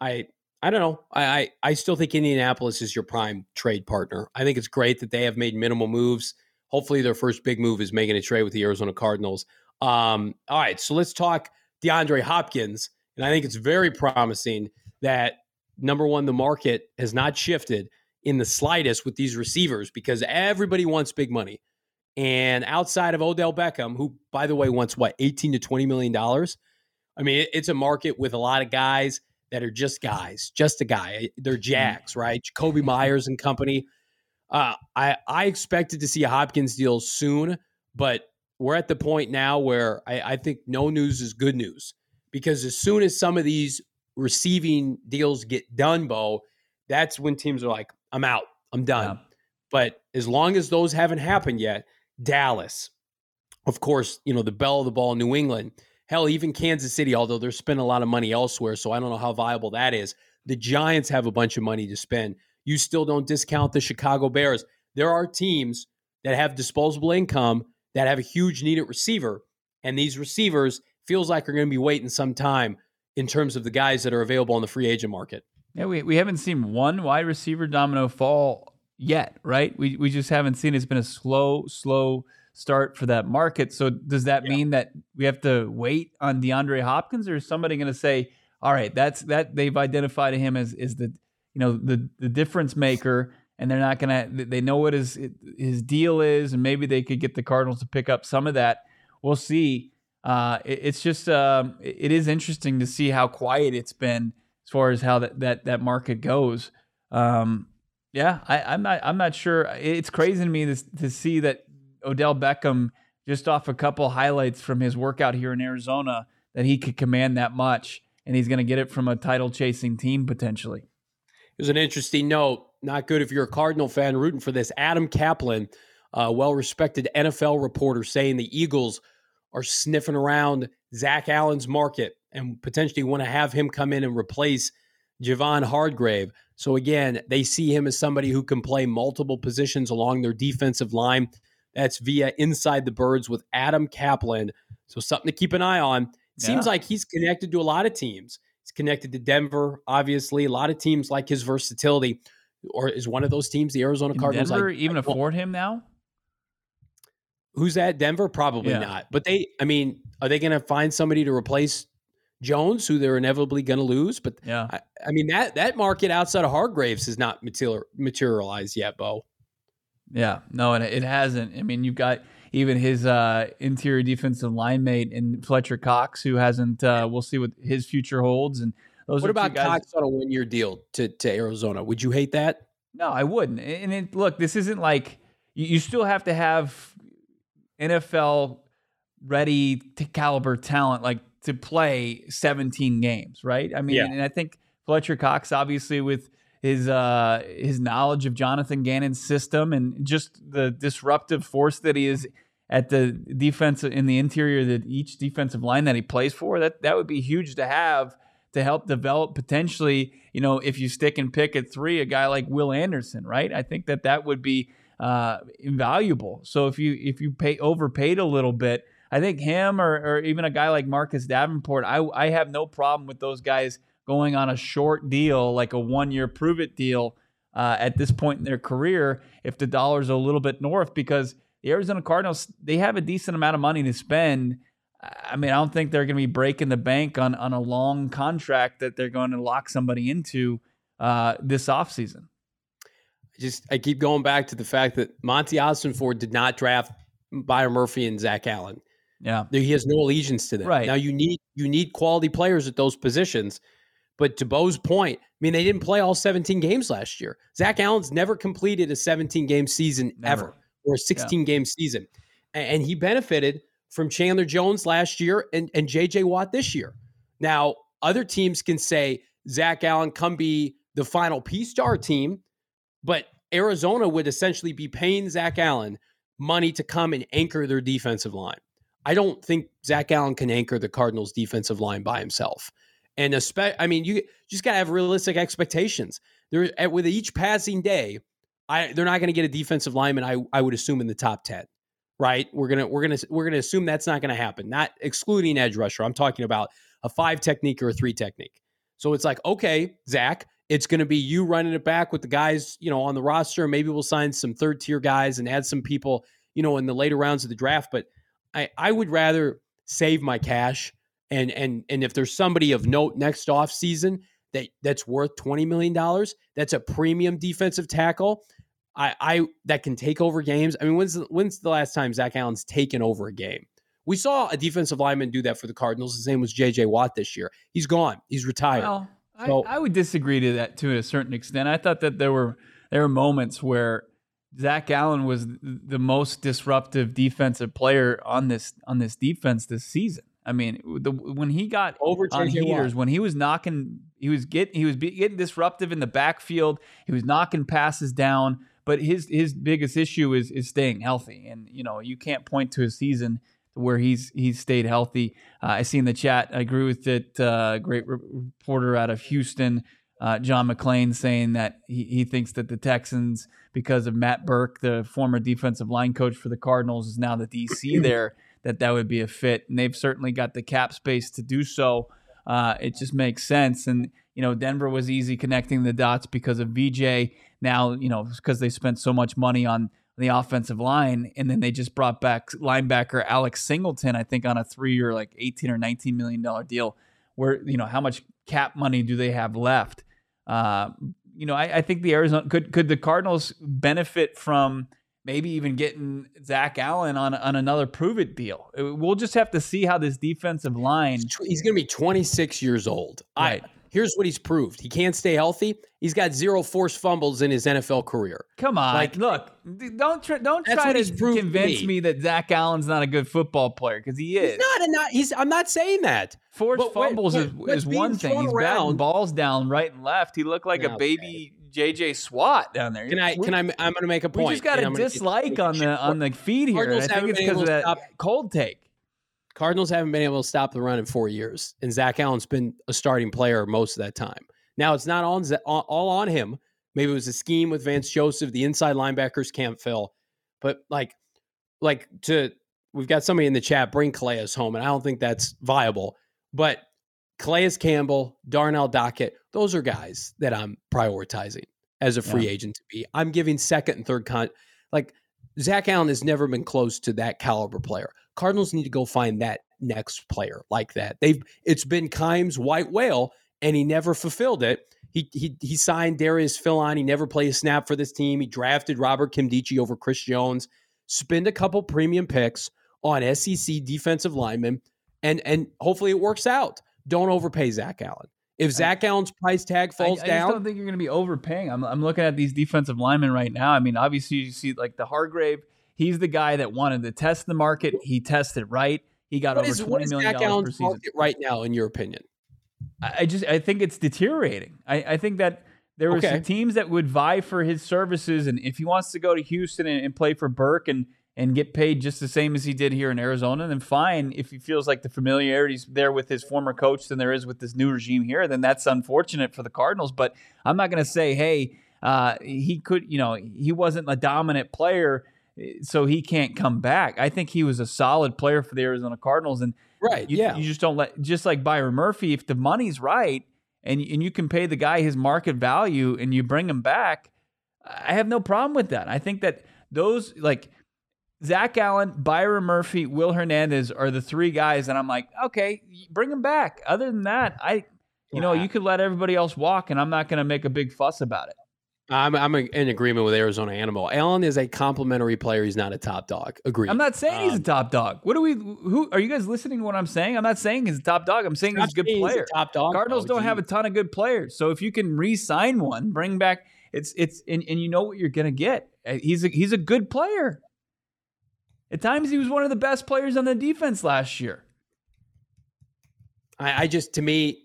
I I don't know. I, I, I still think Indianapolis is your prime trade partner. I think it's great that they have made minimal moves. Hopefully, their first big move is making a trade with the Arizona Cardinals. Um, all right, so let's talk DeAndre Hopkins, and I think it's very promising that number one, the market has not shifted in the slightest with these receivers because everybody wants big money. And outside of Odell Beckham, who by the way wants what, 18 to 20 million dollars. I mean, it's a market with a lot of guys that are just guys, just a guy. They're mm-hmm. jacks, right? Jakobi Meyers and company. Uh, I I expected to see a Hopkins deal soon, but we're at the point now where I, I think no news is good news because as soon as some of these receiving deals get done, Bo, that's when teams are like, I'm out, I'm done. Yeah. But as long as those haven't happened yet, Dallas, of course, you know, the bell of the ball, New England, Hell, even Kansas City, although they're spending a lot of money elsewhere, so I don't know how viable that is. The Giants have a bunch of money to spend. You still don't discount the Chicago Bears. There are teams that have disposable income that have a huge need at receiver, and these receivers feels like they're going to be waiting some time in terms of the guys that are available on the free agent market. Yeah, we, we haven't seen one wide receiver domino fall yet, right? We we just haven't seen. It's been a slow, slow start for that market. So does that yeah. mean that we have to wait on DeAndre Hopkins, or is somebody going to say, "All right, that's that they've identified him as is the you know the the difference maker." And they're not gonna. They know what his his deal is, and maybe they could get the Cardinals to pick up some of that. We'll see. Uh, it, it's just um, it is interesting to see how quiet it's been as far as how that that, that market goes. Um, yeah, I, am not I'm not sure. It's crazy to me to, to see that Odell Beckham, just off a couple highlights from his workout here in Arizona, that he could command that much, and he's going to get it from a title chasing team potentially. It was an interesting note. Not good if you're a Cardinal fan rooting for this. Adam Caplan, a well respected NFL reporter, saying the Eagles are sniffing around Zach Allen's market and potentially want to have him come in and replace Javon Hargrave. So again, they see him as somebody who can play multiple positions along their defensive line. That's via Inside the Birds with Adam Caplan. So something to keep an eye on. It yeah. seems like he's connected to a lot of teams. He's connected to Denver, obviously. A lot of teams like his versatility. Or is one of those teams the Arizona Cardinals Denver like, even afford him now? Who's that? Denver? Probably yeah. not. But they, I mean, are they going to find somebody to replace Jones, who they're inevitably going to lose? But yeah, I, I, mean that that market outside of Hargraves has not material, materialized yet, Bo. Yeah, no, and it hasn't. I mean, you've got even his uh, interior defensive line mate in Fletcher Cox, who hasn't. Uh, we'll see what his future holds. And those. What about Cox on a one-year deal to to Arizona? Would you hate that? No, I wouldn't. And it, look, this isn't like you, you still have to have NFL ready to caliber talent like to play 17 games, right? I mean, yeah. and I think Fletcher Cox, obviously, with his uh, his knowledge of Jonathan Gannon's system and just the disruptive force that he is at the defense in the interior that each defensive line that he plays for that that would be huge to have to help develop potentially you know if you stick and pick at three a guy like Will Anderson right I think that that would be uh, invaluable so if you if you pay overpaid a little bit I think him or, or even a guy like Marcus Davenport I I have no problem with those guys going on a short deal, like a one year prove it deal uh, at this point in their career, if the dollar's a little bit north, because the Arizona Cardinals, they have a decent amount of money to spend. I mean, I don't think they're going to be breaking the bank on, on a long contract that they're going to lock somebody into uh, this offseason. I just I keep going back to the fact that Monti Ossenfort did not draft Byron Murphy and Zach Allen. Yeah, he has no allegiance to them. Right now, you need you need quality players at those positions. But to Bo's point, I mean, they didn't play all 17 games last year. Zach Allen's never completed a 17 game season never. ever or a 16 yeah. game season. And he benefited from Chandler Jones last year and, and JJ Watt this year. Now, other teams can say, Zach Allen, come be the final P star team, but Arizona would essentially be paying Zach Allen money to come and anchor their defensive line. I don't think Zach Allen can anchor the Cardinals' defensive line by himself. And I mean, you just got to have realistic expectations. There, with each passing day, I they're not going to get a defensive lineman. I I would assume in the top ten, right? We're gonna we're gonna we're gonna assume that's not going to happen. Not excluding edge rusher. I'm talking about a five technique or a three technique. So it's like, okay, Zach, it's going to be you running it back with the guys, you know, on the roster. Maybe we'll sign some third tier guys and add some people, you know, in the later rounds of the draft. But I, I would rather save my cash and and and if there's somebody of note next off season that that's worth twenty million dollars, that's a premium defensive tackle. I, I that can take over games. I mean, when's the, when's the last time Zach Allen's taken over a game? We saw a defensive lineman do that for the Cardinals. His name was J.J. Watt this year. He's gone. He's retired. Well, so, I, I, would disagree to that to a certain extent. I thought that there were there were moments where Zach Allen was the most disruptive defensive player on this on this defense this season. I mean, the, when he got over on heaters, when he was knocking, he was get he was getting disruptive in the backfield. He was knocking passes down. But his his biggest issue is is staying healthy, and you know you can't point to a season where he's he's stayed healthy. Uh, I see in the chat, I agree with it. Uh, great reporter out of Houston, uh, John McClain, saying that he, he thinks that the Texans, because of Matt Burke, the former defensive line coach for the Cardinals, is now the DC there. That that would be a fit, and they've certainly got the cap space to do so. Uh, it just makes sense, and you know Denver was easy connecting the dots because of VJ. Now you know because they spent so much money on the offensive line, and then they just brought back linebacker Alex Singleton, I think, on a three-year, like eighteen or nineteen million dollar deal. Where you know how much cap money do they have left? Uh, you know, I, I, think the Arizona could could the Cardinals benefit from maybe even getting Zach Allen on on another prove it deal. We'll just have to see how this defensive line. He's going to be 26 years old. Right. I, here's what he's proved. He can't stay healthy. He's got zero forced fumbles in his NFL career. Come on, like look, don't try, don't try to convince me. me. that Zach Allen's not a good football player because he is. He's not, not. He's. I'm not saying that. Forced but fumbles wait, wait, is, is one thing. He's around. batting balls down right and left. He looked like a baby JJ Swat down there. Can I? Can I? I'm going to make a point. We just got a dislike on the on the feed here. I think it's because of that cold take. Cardinals haven't been able to stop the run in four years, and Zach Allen's been a starting player most of that time. Now it's not on all on him. Maybe it was a scheme with Vance Joseph. The inside linebackers can't fill, but like, like to we've got somebody in the chat bring Calais home, and I don't think that's viable. But Calais Campbell, Darnell Dockett, those are guys that I'm prioritizing as a free yeah. agent to be. I'm giving second and third con like Zach Allen has never been close to that caliber player. Cardinals need to go find that next player like that. They've it's been Keim's white whale, and he never fulfilled it. He he he signed Darius Philon. He never played a snap for this team. He drafted Robert Nkemdiche over Chris Jones. Spend a couple premium picks on SEC defensive linemen, and and hopefully it works out. Don't overpay Zach Allen. If Zach Allen's price tag falls I, I down, I don't think you're going to be overpaying. I'm, I'm looking at these defensive linemen right now. I mean, obviously you see like the Hargrave He's the guy that wanted to test the market. He tested right. He got what over is, twenty million dollars per season. Right now, in your opinion, I just I think it's deteriorating. I, I think that there were okay. some teams that would vie for his services, and if he wants to go to Houston and, and play for Burke and and get paid just the same as he did here in Arizona, then fine. If he feels like the familiarity's there with his former coach than there is with this new regime here, then that's unfortunate for the Cardinals. But I'm not going to say, hey, uh, he could, you know, he wasn't a dominant player so he can't come back. I think he was a solid player for the Arizona Cardinals, and right, you, yeah, you just don't let just like Byron Murphy. If the money's right and and you can pay the guy his market value and you bring him back, I have no problem with that. I think that those like Zach Allen, Byron Murphy, Will Hernandez are the three guys, and I'm like, okay, bring them back. Other than that, I, you know, you could let everybody else walk, and I'm not going to make a big fuss about it. I'm I'm in agreement with Arizona Animal. Allen is a complimentary player. He's not a top dog. Agree. I'm not saying um, he's a um, top dog. What do we? Who are you guys listening to what I'm saying? I'm not saying he's a top dog. I'm saying he's a good player. A top dog. Cardinals don't have a ton of good players. So if you can re-sign one, bring back it's it's and, and you know what you're gonna get. Uh, he's a, he's a good player. At times he was one of the best players on the defense last year. I, I just to me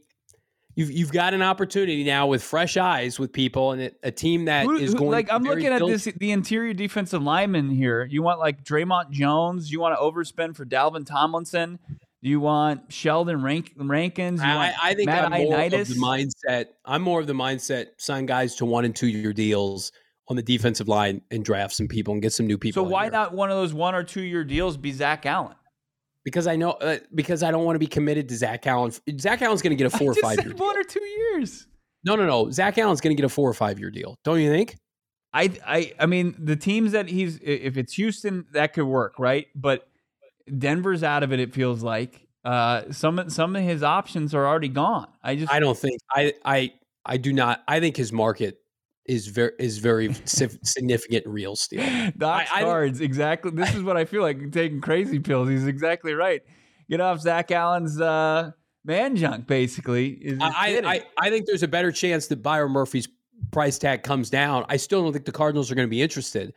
you've you've got an opportunity now with fresh eyes with people and a team that who, is going like I'm looking at this the interior defensive lineman here. You want like Dre'Mont Jones? You want to overspend for Dalvin Tomlinson? Do you want Sheldon Rank- Rankins? I, I, think Matt I'm more of the mindset. I'm more of the mindset. Sign guys to one and two year deals on the defensive line and draft some people and get some new people. So why here. not one of those one or two year deals be Zach Allen? because I know uh, because I don't want to be committed to Zach Allen. Zach Allen's going to get a four or five year deal. one or two years. No, no, no. Zach Allen's going to get a four or five year deal. Don't you think? I, I, I mean, the teams that he's if it's Houston, that could work, right? But Denver's out of it. It feels like uh, some some of his options are already gone. I just I don't think I I I do not. I think his market is very is very significant real steal. Doc I, cards, I, exactly. This is what I feel like taking crazy pills. He's exactly right. Get off Zach Allen's uh, man junk, basically. Is I, I, I think there's a better chance that Byron Murphy's price tag comes down. I still don't think the Cardinals are going to be interested,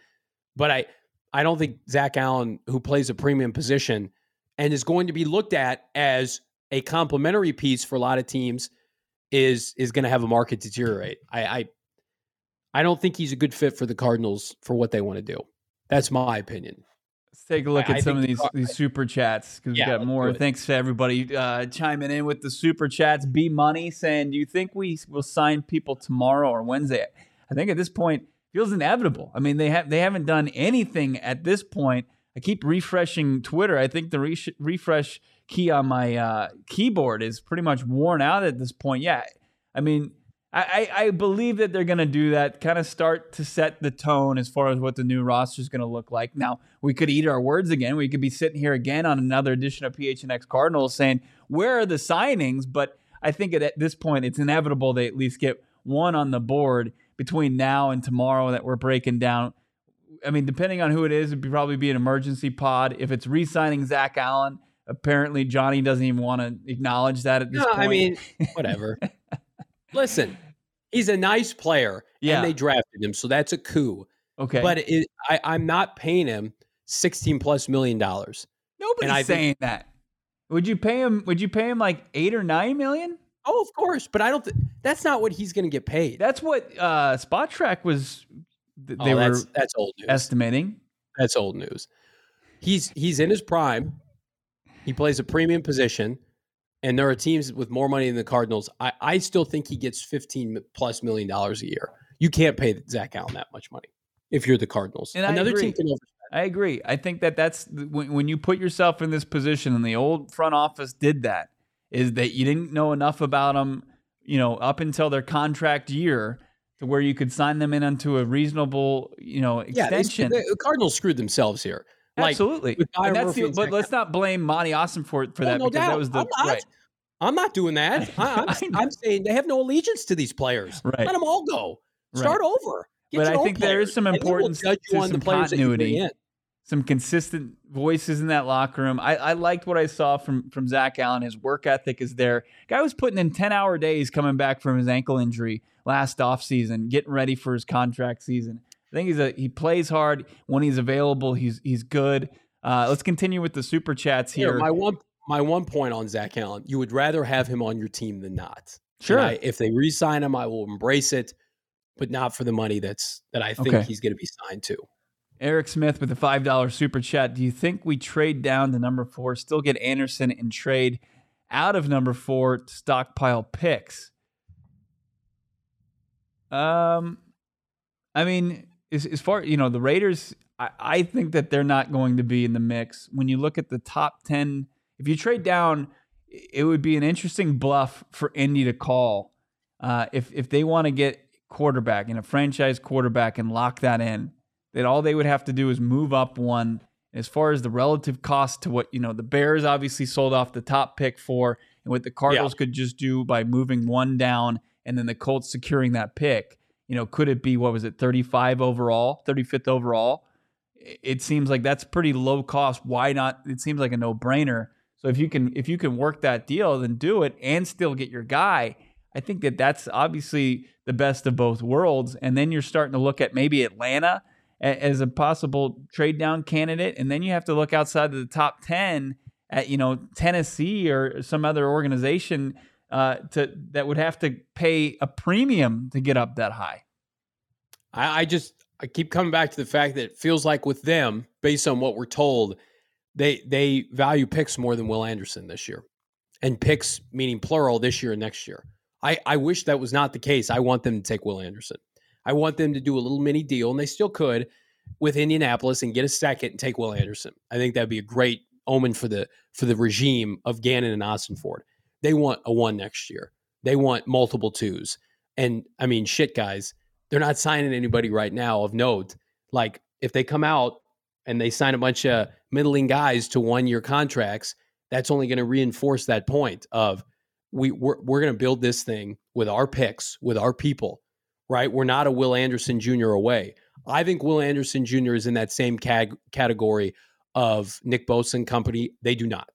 but I I don't think Zach Allen, who plays a premium position and is going to be looked at as a complementary piece for a lot of teams, is is going to have a market deteriorate. I, I I don't think he's a good fit for the Cardinals for what they want to do. That's my opinion. Let's take a look I, at I some of these these super chats because yeah, we got more. Thanks to everybody uh, chiming in with the super chats. B Money saying, "Do you think we will sign people tomorrow or Wednesday?" I think at this point feels inevitable. I mean, they have they haven't done anything at this point. I keep refreshing Twitter. I think the re- refresh key on my uh, keyboard is pretty much worn out at this point. Yeah, I mean, I, I believe that they're going to do that, kind of start to set the tone as far as what the new roster is going to look like. Now, we could eat our words again. We could be sitting here again on another edition of PHNX Cardinals saying, where are the signings? But I think at this point, it's inevitable they at least get one on the board between now and tomorrow that we're breaking down. I mean, depending on who it is, it'd probably be an emergency pod. If it's re signing Zach Allen, apparently Johnny doesn't even want to acknowledge that at this no, point. I mean, whatever. Listen, he's a nice player, yeah. and they drafted him, so that's a coup. Okay, but it, I, I'm not paying him sixteen plus million dollars. Nobody's saying think, that. Would you pay him? Would you pay him like eight or nine million? Oh, of course, but I don't. Th- that's not what he's going to get paid. That's what uh, Spotrac was. They oh, were that's, that's old news. estimating. That's old news. He's he's in his prime. He plays a premium position and there are teams with more money than the Cardinals. I, I still think he gets 15 plus million dollars a year. You can't pay Zach Allen that much money if you're the Cardinals. And Another team can overspend. I agree. I think that that's when, when you put yourself in this position, and the old front office did that, is that you didn't know enough about them, you know, up until their contract year to where you could sign them in onto a reasonable, you know, extension. Yeah, the Cardinals screwed themselves here. Like, Absolutely. And that's the, but let's not blame Monti Ossenfort for, for oh, that no because doubt. that was the I'm not, right. I'm not doing that. I, am I'm saying they have no allegiance to these players. Right. Let them all go. Start right. over. Get but I think players, there is some importance to some continuity, some consistent voices in that locker room. I, I liked what I saw from from Zach Allen. His work ethic is there. Guy was putting in 10 hour days coming back from his ankle injury last offseason, getting ready for his contract season. I think he's a he plays hard when he's available. He's he's good. Uh, let's continue with the super chats here. my one my one point on Zach Allen: you would rather have him on your team than not. Sure. I, if they re-sign him, I will embrace it, but not for the money that's that I think okay. he's going to be signed to. Eric Smith with a five dollar super chat. Do you think we trade down to number four, still get Anderson and trade out of number four to stockpile picks? Um, I mean, as, as far you know, the Raiders, I, I think that they're not going to be in the mix. When you look at the top ten, if you trade down, it would be an interesting bluff for Indy to call uh, if if they want to get quarterback and a franchise quarterback and lock that in. That all they would have to do is move up one. As far as the relative cost to what you know, the Bears obviously sold off the top pick for, and what the Cardinals yeah. could just do by moving one down and then the Colts securing that pick you know, could it be what was it, 35 overall, 35th overall? It seems like that's pretty low cost. Why not? It seems like a no brainer. So if you can if you can work that deal, then do it and still get your guy. I think that that's obviously the best of both worlds. And then you're starting to look at maybe Atlanta as a possible trade down candidate, and then you have to look outside of the top ten at you know Tennessee or some other organization uh, to that would have to pay a premium to get up that high. I, I just I keep coming back to the fact that it feels like with them, based on what we're told, they they value picks more than Will Anderson this year, and picks meaning plural this year and next year. I I wish that was not the case. I want them to take Will Anderson. I want them to do a little mini deal, and they still could with Indianapolis and get a second and take Will Anderson. I think that'd be a great omen for the for the regime of Gannon and Ossenfort. They want a one next year. They want multiple twos. And I mean, shit, guys, they're not signing anybody right now of note. Like if they come out and they sign a bunch of middling guys to one year contracts, that's only going to reinforce that point of we we're, we're going to build this thing with our picks, with our people, right? We're not a Will Anderson Jr. away. I think Will Anderson Jr. is in that same cag- category of Nick Bosa and company. They do not.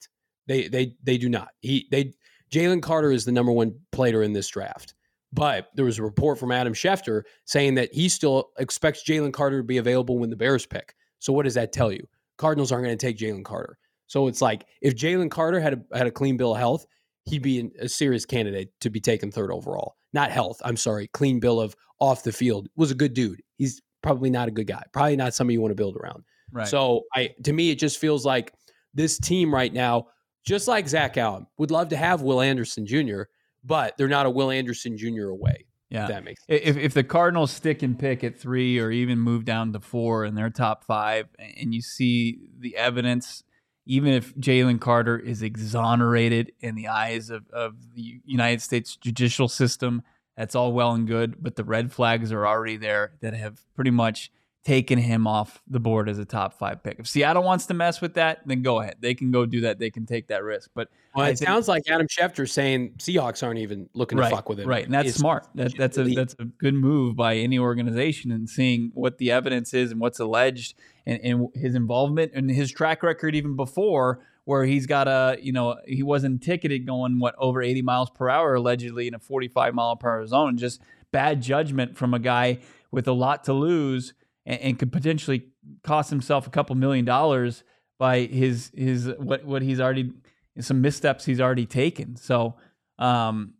They they they do not. He they Jalen Carter is the number one player in this draft. But there was a report from Adam Schefter saying that he still expects Jalen Carter to be available when the Bears pick. So what does that tell you? Cardinals aren't going to take Jalen Carter. So it's like if Jalen Carter had a, had a clean bill of health, he'd be a serious candidate to be taken third overall. Not health, I'm sorry, clean bill of off the field. Was a good dude. He's probably not a good guy. Probably not somebody you want to build around. Right. So I to me it just feels like this team right now, just like Zach Allen, would love to have Will Anderson Jr., but they're not a Will Anderson Jr. away. Yeah, that makes sense. If if the Cardinals stick and pick at three or even move down to four in their top five, and you see the evidence, even if Jalen Carter is exonerated in the eyes of, of the United States judicial system, that's all well and good. But the red flags are already there that have pretty much taken him off the board as a top five pick. If Seattle wants to mess with that, then go ahead. They can go do that. They can take that risk. But well, it think, sounds like Adam Schefter saying Seahawks aren't even looking right, to fuck with it. Right, and that's it's smart. That, that's a that's a good move by any organization and seeing what the evidence is and what's alleged and, and his involvement and his track record even before where he's got a you know he wasn't ticketed going what over 80 miles per hour allegedly in a 45 mile per hour zone just bad judgment from a guy with a lot to lose and, and could potentially cost himself a couple million dollars by his his what what he's already some missteps he's already taken. So, um,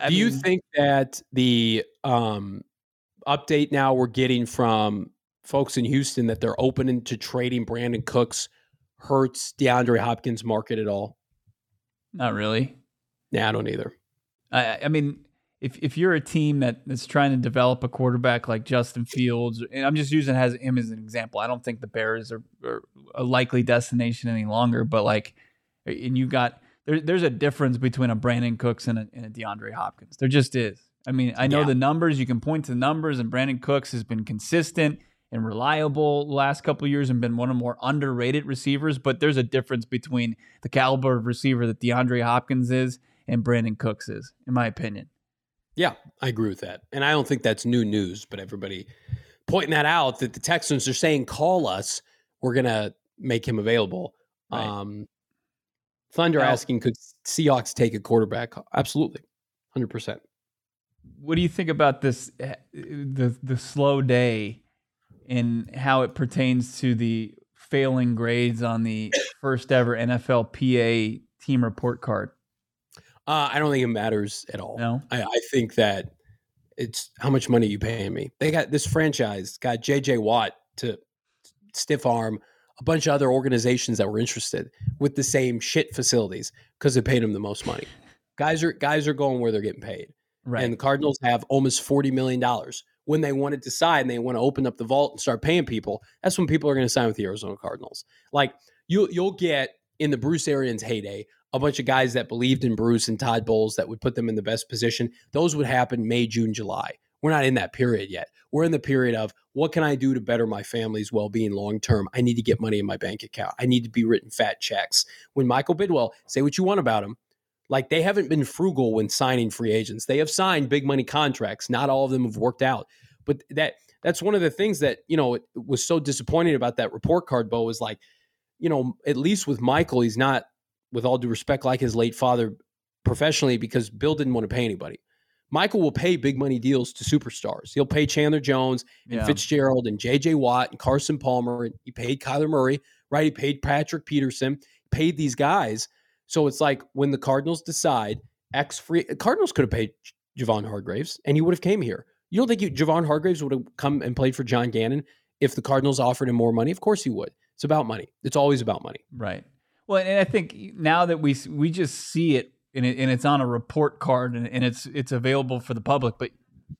I do mean, you think that the um, update now we're getting from folks in Houston that they're open to trading Brandin Cooks hurts DeAndre Hopkins' market at all? Not really. Yeah, I don't either. I, I mean, if if you're a team that is trying to develop a quarterback like Justin Fields, and I'm just using as, him as an example. I don't think the Bears are, are a likely destination any longer, but like, and you've got there, there's a difference between a Brandin Cooks and a, and a DeAndre Hopkins. There just is. I mean, I know yeah. the numbers. You can point to the numbers, and Brandin Cooks has been consistent and reliable the last couple years and been one of the more underrated receivers. But there's a difference between the caliber of receiver that DeAndre Hopkins is and Brandin Cooks is, in my opinion. Yeah, I agree with that. And I don't think that's new news, but everybody pointing that out that the Texans are saying, call us. We're going to make him available. Right. Um, Thunder asking, could Seahawks take a quarterback? Absolutely. 100%. What do you think about this, eh, the, the slow day and how it pertains to the failing grades on the first ever NFLPA team report card? Uh, I don't think it matters at all. No, I, I think that it's how much money you paying me. They got this franchise got J.J. Watt to stiff arm a bunch of other organizations that were interested with the same shit facilities because they paid them the most money. guys are guys are going where they're getting paid. Right. And the Cardinals have almost forty million dollars. When they want to decide and they want to open up the vault and start paying people, that's when people are going to sign with the Arizona Cardinals. Like you, you'll get in the Bruce Arians heyday a bunch of guys that believed in Bruce and Todd Bowles that would put them in the best position. Those would happen May, June, July. We're not in that period yet. We're in the period of what can I do to better my family's well being long term? I need to get money in my bank account. I need to be written fat checks. When Michael Bidwill, say what you want about him, like they haven't been frugal when signing free agents. They have signed big money contracts. Not all of them have worked out. But that that's one of the things that you know was so disappointing about that report card. Bo was like, you know, at least with Michael, he's not, with all due respect, like his late father professionally because Bill didn't want to pay anybody. Michael will pay big money deals to superstars. He'll pay Chandler Jones and yeah. Fitzgerald and J.J. Watt and Carson Palmer. And he paid Kyler Murray, right? He paid Patrick Peterson, paid these guys. So it's like when the Cardinals decide X free, Cardinals could have paid Javon Hargraves and he would have came here. You don't think you, Javon Hargraves would have come and played for John Gannon if the Cardinals offered him more money? Of course he would. It's about money. It's always about money. Right. Well, and I think now that we we just see it and, it, and it's on a report card and, and, it's it's available for the public. But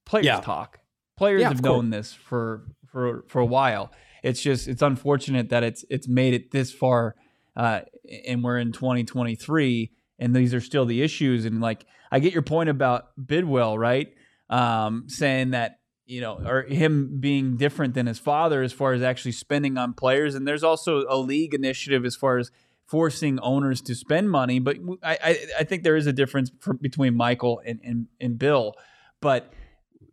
players yeah. talk. Players yeah, have known this for for for a while. It's just it's unfortunate that it's it's made it this far, uh, and we're in 2023, and these are still the issues. And like I get your point about Bidwill, right? Um, saying that you know, or him being different than his father as far as actually spending on players. And there's also a league initiative as far as forcing owners to spend money. But I, I, I think there is a difference for, between Michael and, and, and Bill. But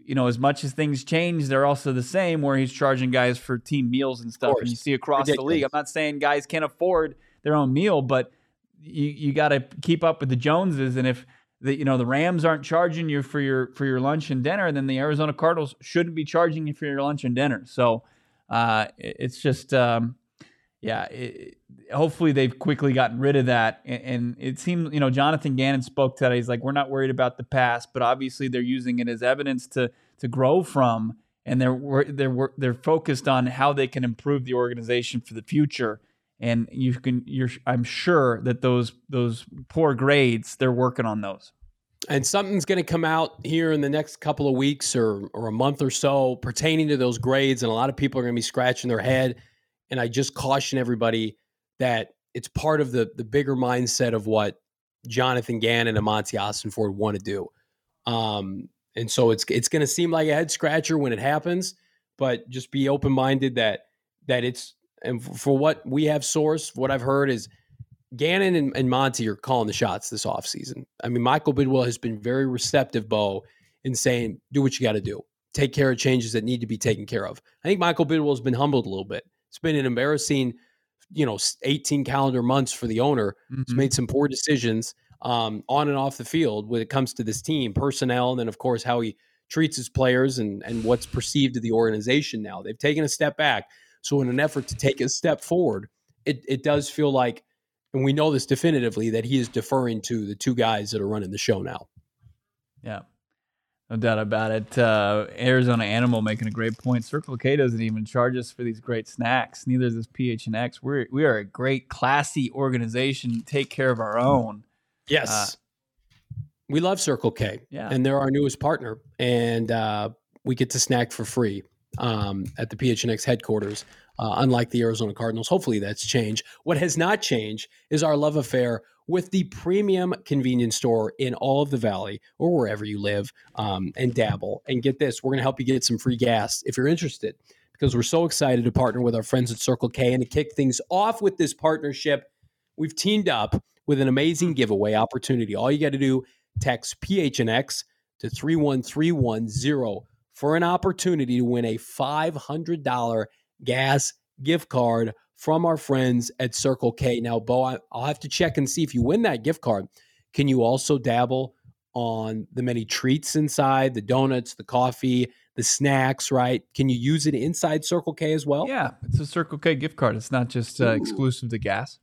you know, as much as things change, they're also the same. Where he's charging guys for team meals and stuff, and you see across Ridiculous. the league. I'm not saying guys can't afford their own meal, but you you got to keep up with the Joneses. And if the you know the Rams aren't charging you for your for your lunch and dinner, then the Arizona Cardinals shouldn't be charging you for your lunch and dinner. So uh, it's just um, yeah, it, hopefully they've quickly gotten rid of that. And, and, it seems, you know, Jonathan Gannon spoke today. He's like, we're not worried about the past, but obviously they're using it as evidence to to grow from, and they're they're they're focused on how they can improve the organization for the future. And you can, you're, I'm sure that those those poor grades, they're working on those. And something's going to come out here in the next couple of weeks or or a month or so pertaining to those grades, and a lot of people are going to be scratching their head and I just caution everybody that it's part of the the bigger mindset of what Jonathan Gannon and Monti Ossenfort want to do. Um, and so it's it's going to seem like a head scratcher when it happens, but just be open minded that that it's and for what we have sourced, what I've heard is Gannon and, and Monti are calling the shots this offseason. I mean, Michael Bidwill has been very receptive, Bo, in saying, do what you got to do. Take care of changes that need to be taken care of. I think Michael Bidwill has been humbled a little bit. It's been an embarrassing, you know, 18 calendar months for the owner. Mm-hmm. He's made some poor decisions um, on and off the field when it comes to this team, personnel, and then of course how he treats his players and and what's perceived of the organization now. They've taken a step back. So in an effort to take a step forward, it it does feel like, and we know this definitively, that he is deferring to the two guys that are running the show now. Yeah. No doubt about it. Uh, Arizona Animal making a great point. Circle K doesn't even charge us for these great snacks. Neither does PHNX. We're we are a great, classy organization. Take care of our own. Yes, uh, we love Circle K. Yeah, and they're our newest partner, and uh, we get to snack for free um, at the PHNX headquarters. Uh, unlike the Arizona Cardinals, hopefully that's changed. What has not changed is our love affair with the premium convenience store in all of the valley or wherever you live um, and dabble. And get this, we're going to help you get some free gas if you're interested because we're so excited to partner with our friends at Circle K. And to kick things off with this partnership, we've teamed up with an amazing giveaway opportunity. All you got to do, text PHNX to 31310 for an opportunity to win a $500 gas gift card from our friends at Circle K. Now, Bo, I'll have to check and see if you win that gift card. Can you also dabble on the many treats inside, the donuts, the coffee, the snacks, right? Can you use it inside Circle K as well? Yeah, it's a Circle K gift card. It's not just uh, exclusive to gas.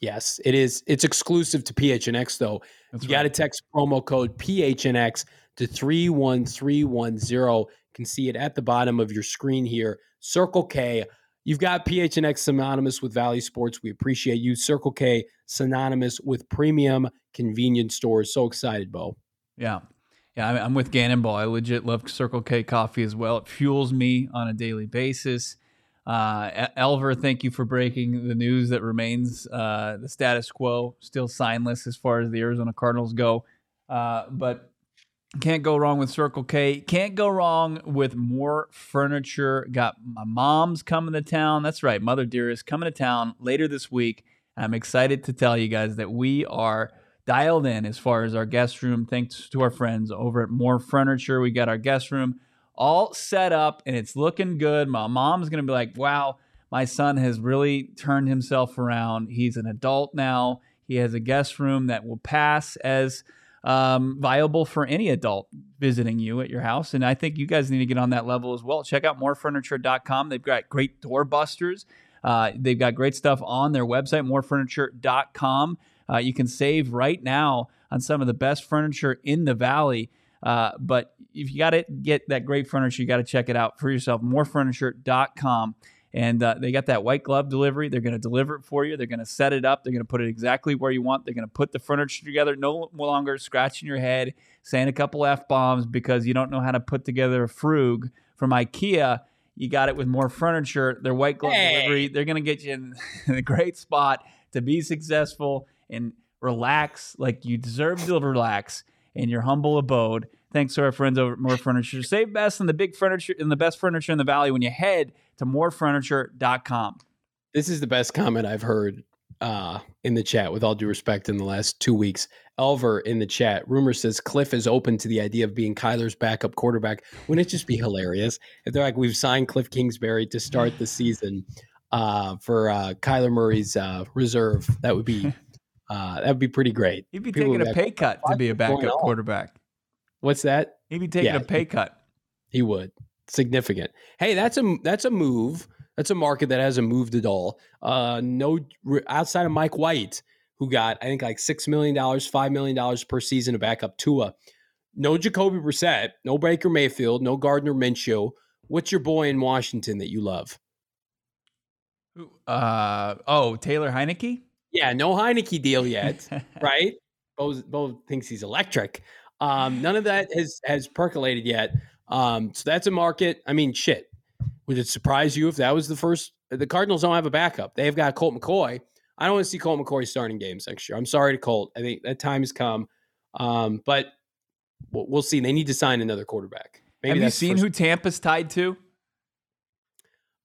Yes, it is. It's exclusive to PHNX though. That's you right. got to text promo code PHNX to 31310. You can see it at the bottom of your screen here. Circle K You've got PHNX synonymous with Valley Sports. We appreciate you. Circle K synonymous with premium convenience stores. So excited, Bo. Yeah. Yeah, I'm with Gannon Ball. I legit love Circle K coffee as well. It fuels me on a daily basis. Uh, Elver, thank you for breaking the news that remains uh, the status quo, still signless as far as the Arizona Cardinals go. Uh, but can't go wrong with Circle K. Can't go wrong with more furniture. Got my mom's coming to town. That's right, Mother Dearest coming to town later this week. I'm excited to tell you guys that we are dialed in as far as our guest room. Thanks to our friends over at More Furniture. We got our guest room all set up and it's looking good. My mom's going to be like, wow, my son has really turned himself around. He's an adult now. He has a guest room that will pass as um, viable for any adult visiting you at your house. And I think you guys need to get on that level as well. Check out morefurniture.com. They've got great doorbusters. Uh, they've got great stuff on their website, morefurniture.com. Uh, you can save right now on some of the best furniture in the valley. Uh, but if you got to get that great furniture, you got to check it out for yourself. Morefurniture.com. And uh, they got that white glove delivery. They're going to deliver it for you. They're going to set it up. They're going to put it exactly where you want. They're going to put the furniture together. No longer scratching your head, saying a couple f bombs because you don't know how to put together a frug from IKEA. You got it with more furniture. Their white glove hey. delivery. They're going to get you in, in a great spot to be successful and relax like you deserve to relax in your humble abode. Thanks to our friends over at More Furniture. Save best in the big furniture in the best furniture in the valley when you head to morefurniture.com. This is the best comment I've heard uh, in the chat, with all due respect, in the last two weeks. Elver in the chat, rumor says Cliff is open to the idea of being Kyler's backup quarterback. Wouldn't it just be hilarious if they're like, we've signed Cliff Kingsbury to start the season uh, for uh, Kyler Murray's uh, reserve? That would be uh, that would be pretty great. He'd be People taking a pay cut to be a backup quarterback. What's that? He'd be taking yeah, a pay cut. He would. Significant. Hey, that's a that's a move. That's a market that hasn't moved at all. Uh, no, outside of Mike White, who got I think like six million dollars, five million dollars per season to back up Tua. No Jacoby Brissett, no Baker Mayfield, no Gardner Minshew. What's your boy in Washington that you love? Uh oh, Taylor Heinicke. Yeah, no Heinicke deal yet, right? Bo, Bo thinks he's electric. Um, none of that has has percolated yet. Um, so that's a market. I mean, shit. Would it surprise you if that was the first? The Cardinals don't have a backup. They've got Colt McCoy. I don't want to see Colt McCoy starting games next year. I'm sorry to Colt. I think that time has come. Um, but we'll see. They need to sign another quarterback. Maybe have you seen who Tampa's tied to?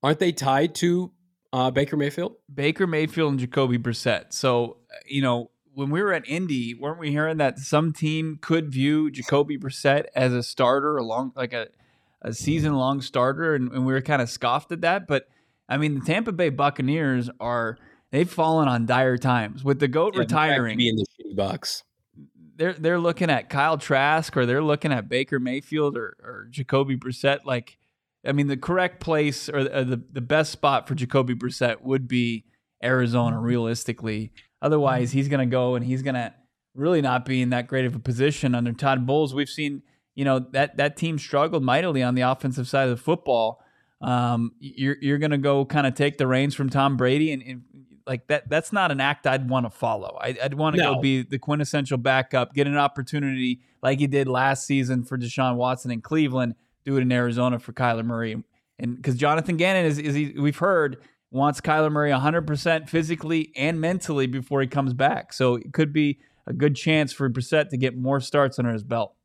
Aren't they tied to uh, Baker Mayfield? Baker Mayfield and Jacoby Brissett. So, you know, when we were at Indy, weren't we hearing that some team could view Jacoby Brissett as a starter, along like a, a season long starter, and, and we were kind of scoffed at that. But I mean, the Tampa Bay Buccaneers are they've fallen on dire times with the goat yeah, retiring. Be in the shitty box. They're they're looking at Kyle Trask or they're looking at Baker Mayfield or, or Jacoby Brissett. Like, I mean, the correct place or the, the the best spot for Jacoby Brissett would be Arizona, realistically. Otherwise, he's going to go and he's going to really not be in that great of a position under Todd Bowles. We've seen, you know, that that team struggled mightily on the offensive side of the football. Um, you're you're going to go kind of take the reins from Tom Brady and, and, like that. That's not an act I'd want to follow. I, would want to no. go be the quintessential backup, get an opportunity like he did last season for Deshaun Watson in Cleveland, do it in Arizona for Kyler Murray, and because Jonathan Gannon is is he, we've heard wants Kyler Murray 100% physically and mentally before he comes back. So it could be a good chance for Brissett to get more starts under his belt.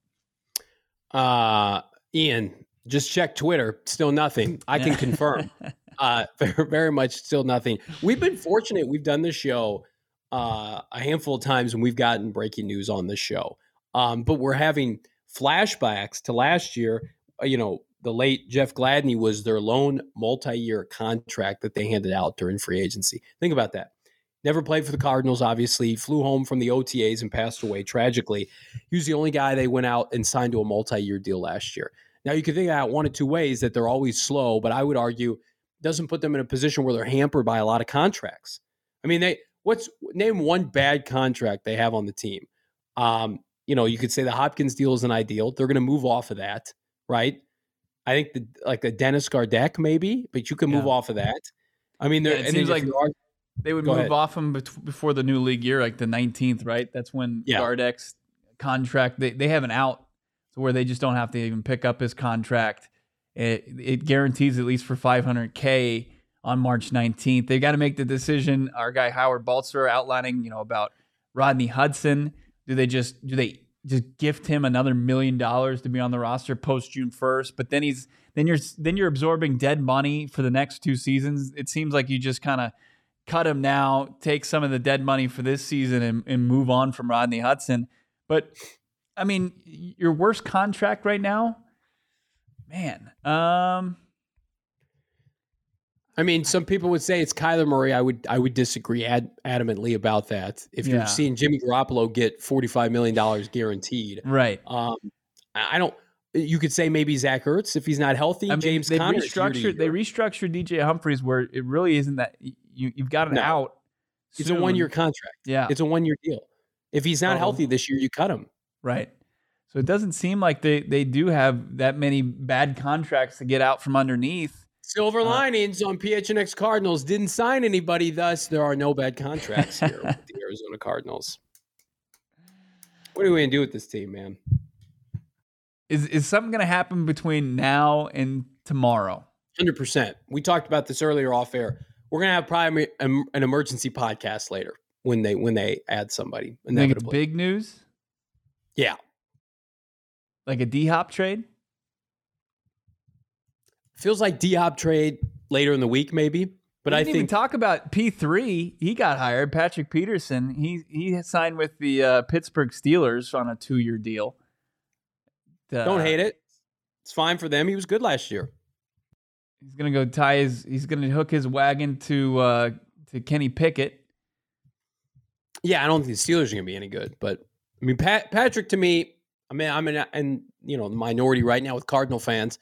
Uh, Ian, just check Twitter. Still nothing. I can confirm. uh, very, very much still nothing. We've been fortunate. We've done this show uh, a handful of times and we've gotten breaking news on this show. Um, but we're having flashbacks to last year. Uh, you know, the late Jeff Gladney was their lone multi-year contract that they handed out during free agency. Think about that. Never played for the Cardinals, obviously. Flew home from the OTAs and passed away tragically. He was the only guy they went out and signed to a multi-year deal last year. Now you can think that one of two ways that they're always slow, but I would argue doesn't put them in a position where they're hampered by a lot of contracts. I mean, they what's name one bad contract they have on the team. Um, you know, you could say the Hopkins deal is an ideal. They're going to move off of that, right? I think the like a Dennis Gardeck maybe, but you can move yeah. off of that. I mean, there yeah, it seems like are, they would move ahead. off him before the new league year, like the 19th, right? That's when yeah. Gardeck's contract they they have an out, so where they just don't have to even pick up his contract. It it guarantees at least for 500k on March 19th. They got to make the decision. Our guy Howard Balzer outlining, you know, about Rodney Hudson. Do they just do they just gift him another million dollars to be on the roster post June first. But then he's then you're then you're absorbing dead money for the next two seasons. It seems like you just kind of cut him now, take some of the dead money for this season, and, and move on from Rodney Hudson. But I mean, your worst contract right now. Man, um, I mean, some people would say it's Kyler Murray. I would I would disagree ad, adamantly about that. If you're Yeah. seeing Jimmy Garoppolo get forty five million dollars guaranteed, right. um, I don't. You could say maybe Zach Ertz if he's not healthy. I mean, James they Conner. is year to restructured. They restructured DJ Humphries where it really isn't that you you've got an No. out. It's a one year contract. Yeah, It's a one year deal. If he's not So- healthy this year, you cut him. right. So it doesn't seem like they they do have that many bad contracts to get out from underneath. Silver Uh, linings on PHNX Cardinals didn't sign anybody, thus there are no bad contracts here with the Arizona Cardinals. What are we gonna do with this team, man? Is is something going to happen between now and tomorrow? Hundred percent. We talked about this earlier off air. We're gonna have probably an an emergency podcast later when they when they add somebody. You think it's Inevitably, big news, yeah. like a D Hop trade. Feels like D Hop trade later in the week, maybe. But I didn't even think talk about P three. He got hired. Patrick Peterson. He he signed with the uh, Pittsburgh Steelers on a two year deal. don't hate it. It's fine for them. He was good last year. He's gonna go tie his. He's gonna hook his wagon to uh, to Kenny Pickett. Yeah, I don't think the Steelers are going to be any good, but I mean, Pat, Patrick to me, I mean, I'm in, in you know the minority right now with Cardinal fans.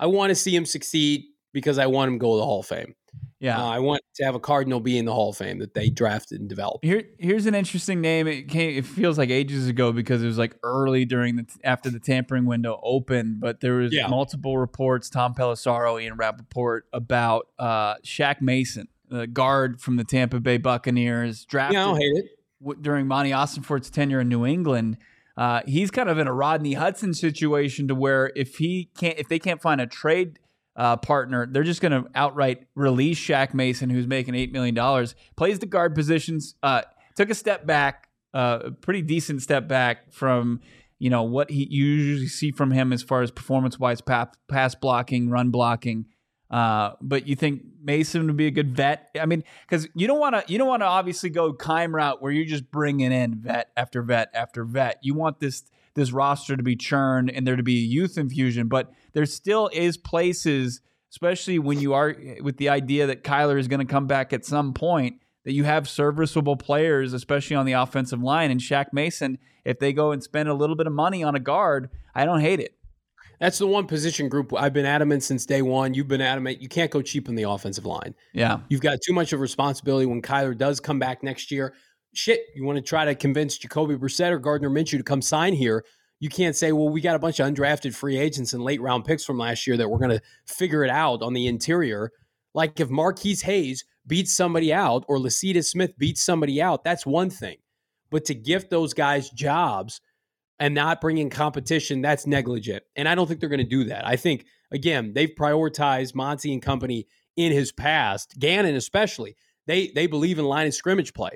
I want to see him succeed because I want him to go to the Hall of Fame. Yeah. Uh, I want to have a Cardinal be in the Hall of Fame that they drafted and developed. Here, here's an interesting name. It came. It feels like ages ago because it was like early during the after the tampering window opened. But there was Yeah. multiple reports. Tom Pelissero, Ian Rapoport about uh, Shaq Mason, the guard from the Tampa Bay Buccaneers, drafted Yeah, I don't hate it. w- during Monti Ossenfort's tenure in New England. Uh, he's kind of in a Rodney Hudson situation to where if he can't, if they can't find a trade uh, partner, they're just going to outright release Shaq Mason, who's making eight million dollars, plays the guard positions. Uh, took a step back, uh, a pretty decent step back from you know what he usually see from him as far as performance wise, pass, pass blocking, run blocking. Uh, but you think Mason would be a good vet? I mean, because you don't want to you don't want to obviously go Keim route where you're just bringing in vet after vet after vet. You want this this roster to be churned and there to be a youth infusion, but there still is places, especially when you are with the idea that Kyler is going to come back at some point, that you have serviceable players, especially on the offensive line. And Shaq Mason, if they go and spend a little bit of money on a guard, I don't hate it. That's the one position group I've been adamant since day one. You've been adamant. You can't go cheap in the offensive line. Yeah. You've got too much of a responsibility when Kyler does come back next year. Shit, you want to try to convince Jacoby Brissett or Gardner Minshew to come sign here. You can't say, well, we got a bunch of undrafted free agents and late round picks from last year that we're going to figure it out on the interior. Like if Marquis Hayes beats somebody out or Lecitus Smith beats somebody out, that's one thing. But to gift those guys jobs and not bring in competition, that's negligent. And I don't think they're going to do that. I think, again, they've prioritized Monti and company in his past, Gannon especially. They they believe in line of scrimmage play.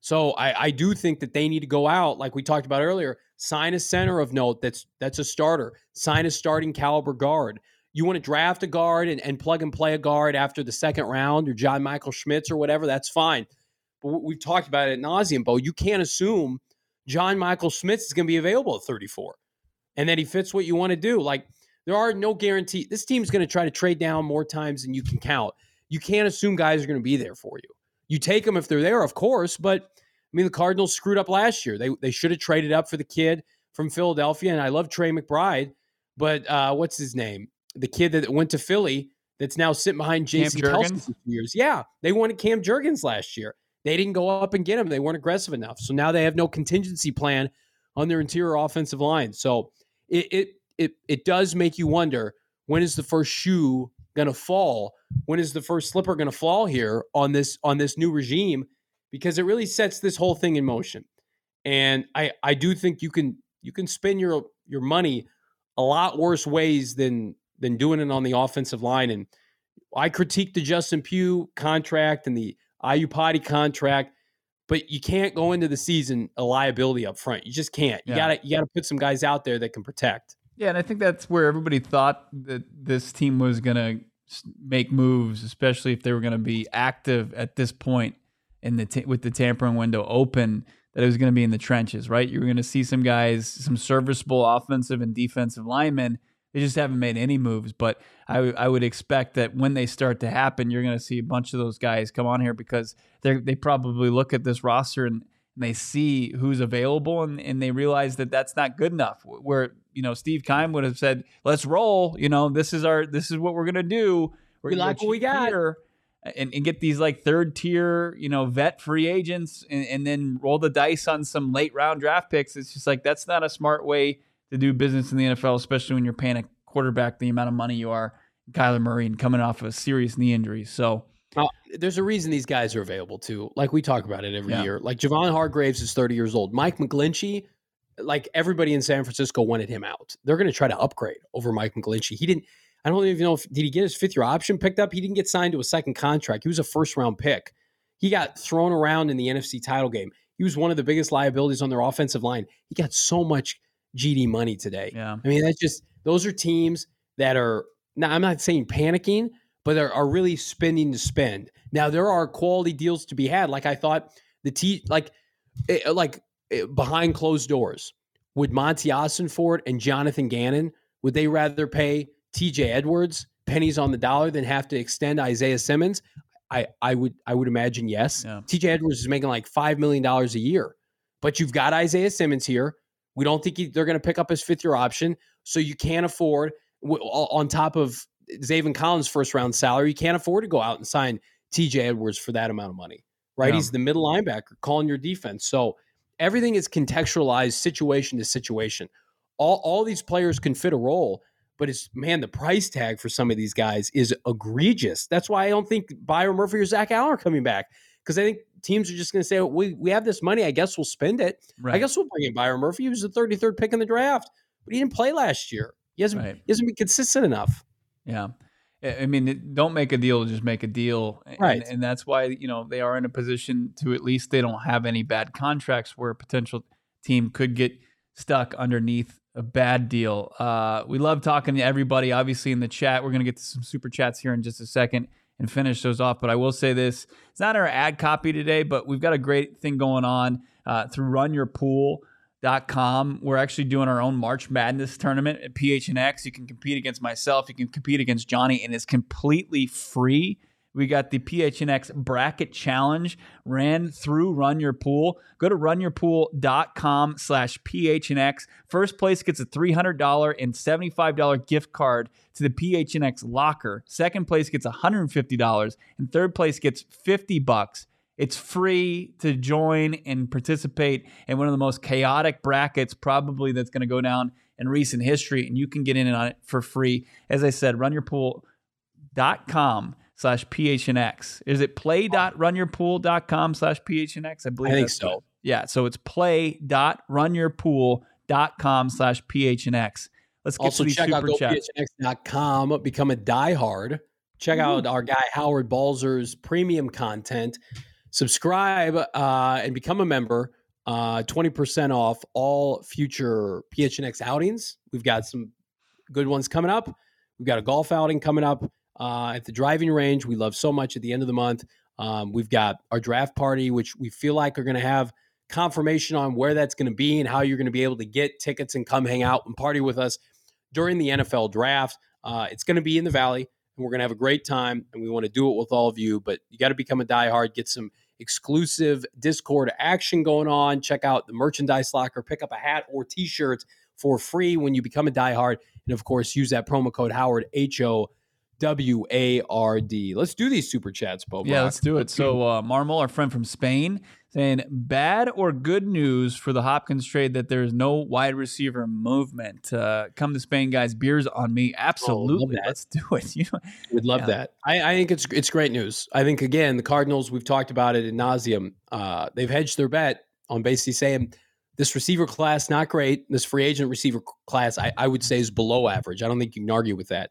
So I, I do think that they need to go out, like we talked about earlier, sign a center of note that's that's a starter, sign a starting caliber guard. You want to draft a guard and, and plug and play a guard after the second round or John Michael Schmitz or whatever, that's fine. But we've talked about it nauseum, Bo. You can't assume John Michael Schmitz is going to be available at 34 and that he fits what you want to do. Like there are no guarantee. This team's going to try to trade down more times than you can count. You can't assume guys are going to be there for you. You take them if they're there, of course, but I mean the Cardinals screwed up last year. They they should have traded up for the kid from Philadelphia, and I love Trey McBride, but uh, what's his name? The kid that went to Philly that's now sitting behind Jason Kelce for two years. Yeah, they wanted Cam Jurgens last year. They didn't go up and get him. They weren't aggressive enough. So now they have no contingency plan on their interior offensive line. So it it it, it does make you wonder when is the first shoe going to fall? When is the first slipper going to fall here on this on this new regime? Because it really sets this whole thing in motion. And I I do think you can you can spend your your money a lot worse ways than than doing it on the offensive line. And I critique the Justin Pugh contract and the Ayupati contract, but you can't go into the season a liability up front. You just can't. You Yeah. gotta you gotta put some guys out there that can protect. Yeah, and I think that's where everybody thought that this team was going to make moves, especially if they were going to be active at this point in the ta- with the tampering window open. That it was going to be in the trenches, right? You were going to see some guys, some serviceable offensive and defensive linemen They just haven't made any moves. But I, w- I would expect that when they start to happen, you're going to see a bunch of those guys come on here because they they probably look at this roster and, and they see who's available and, and they realize that that's not good enough. Where you know Steve Keim would have said, "Let's roll." You know, this is our this is what we're going to do. We're we like what we got. Here and, and get these like third tier, you know, vet free agents and, and then roll the dice on some late round draft picks. It's just like that's not a smart way to do business in the NFL, especially when you're paying a quarterback the amount of money you are, Kyler Murray, and coming off a serious knee injury. So uh, there's a reason these guys are available too. Like we talk about it every yeah. year. Like Javon Hargraves is 30 years old. Mike McGlinchey, like everybody in San Francisco wanted him out. They're going to try to upgrade over Mike McGlinchey. He didn't I don't even know if did he get his fifth year option picked up. He didn't get signed to a second contract. He was a first round pick. He got thrown around in the NFC title game. He was one of the biggest liabilities on their offensive line. He got so much GD money today. Yeah. I mean, that's just those are teams that are now I'm not saying panicking, but are, are really spending to spend. Now there are quality deals to be had. Like I thought the T like it, eh, like it, eh, behind closed doors. Would Monti Ossenfort and Jonathan Gannon would they rather pay TJ Edwards pennies on the dollar than have to extend Isaiah Simmons? I, I would I would imagine yes. Yeah. TJ Edwards is making like five million dollars a year, but you've got Isaiah Simmons here. We don't think he, they're going to pick up his fifth year option, so you can't afford on top of Zaven Collins' first round salary. You can't afford to go out and sign TJ Edwards for that amount of money, right? Yeah. He's the middle linebacker calling your defense. So everything is contextualized situation to situation. All all these players can fit a role, but it's man, the price tag for some of these guys is egregious. That's why I don't think Byron Murphy or Zach Allen are coming back because I think teams are just going to say, "We we have this money. I guess we'll spend it. Right. I guess we'll bring in Byron Murphy. He was the 33rd pick in the draft, but he didn't play last year. He hasn't right. he hasn't been consistent enough." Yeah. I mean, don't make a deal, just make a deal. Right. And, and, that's why, you know, they are in a position to at least they don't have any bad contracts where a potential team could get stuck underneath a bad deal. Uh, we love talking to everybody, obviously, in the chat. We're going to get to some super chats here in just a second and finish those off. But I will say this it's not our ad copy today, but we've got a great thing going on uh, through runyourpool.com. We're actually doing our own March Madness tournament at PHNX. You can compete against myself, you can compete against Johnny, and it's completely free. We got the PHNX Bracket Challenge ran through Run Your Pool. Go to runyourpool.com slash PHNX. First place gets a $300 and $75 gift card to the PHNX locker. Second place gets $150 and third place gets 50 bucks. It's free to join and participate in one of the most chaotic brackets probably that's going to go down in recent history and you can get in on it for free. As I said, runyourpool.com slash PHNX. Is it play.runyourpool.com slash PHNX? I believe I think so. Yeah. So it's play.runyourpool.com slash PHNX. Let's get also to these check super out gophnx.com, become a diehard. Check out our guy Howard Balzer's premium content. Subscribe uh, and become a member. Uh, 20% off all future PHNX outings. We've got some good ones coming up. We've got a golf outing coming up uh, at the driving range. We love so much at the end of the month. Um, we've got our draft party, which we feel like are going to have confirmation on where that's going to be and how you're going to be able to get tickets and come hang out and party with us during the NFL draft. Uh, it's going to be in the Valley, and we're going to have a great time, and we want to do it with all of you. But you got to become a diehard, get some exclusive Discord action going on. Check out the merchandise locker, pick up a hat or t shirt for free when you become a diehard. And of course, use that promo code Howard, H O W A R D. Let's do these super chats, Bob. Yeah, let's do it. So, uh, Marmol, our friend from Spain, saying bad or good news for the Hopkins trade that there's no wide receiver movement. Uh, come to Spain, guys. Beers on me. Absolutely. Oh, let's do it. You know, We'd love yeah. that. I, I, think it's it's great news. I think again, the Cardinals. We've talked about it in nauseum. Uh, they've hedged their bet on basically saying this receiver class not great. This free agent receiver class, I, I would say, is below average. I don't think you can argue with that.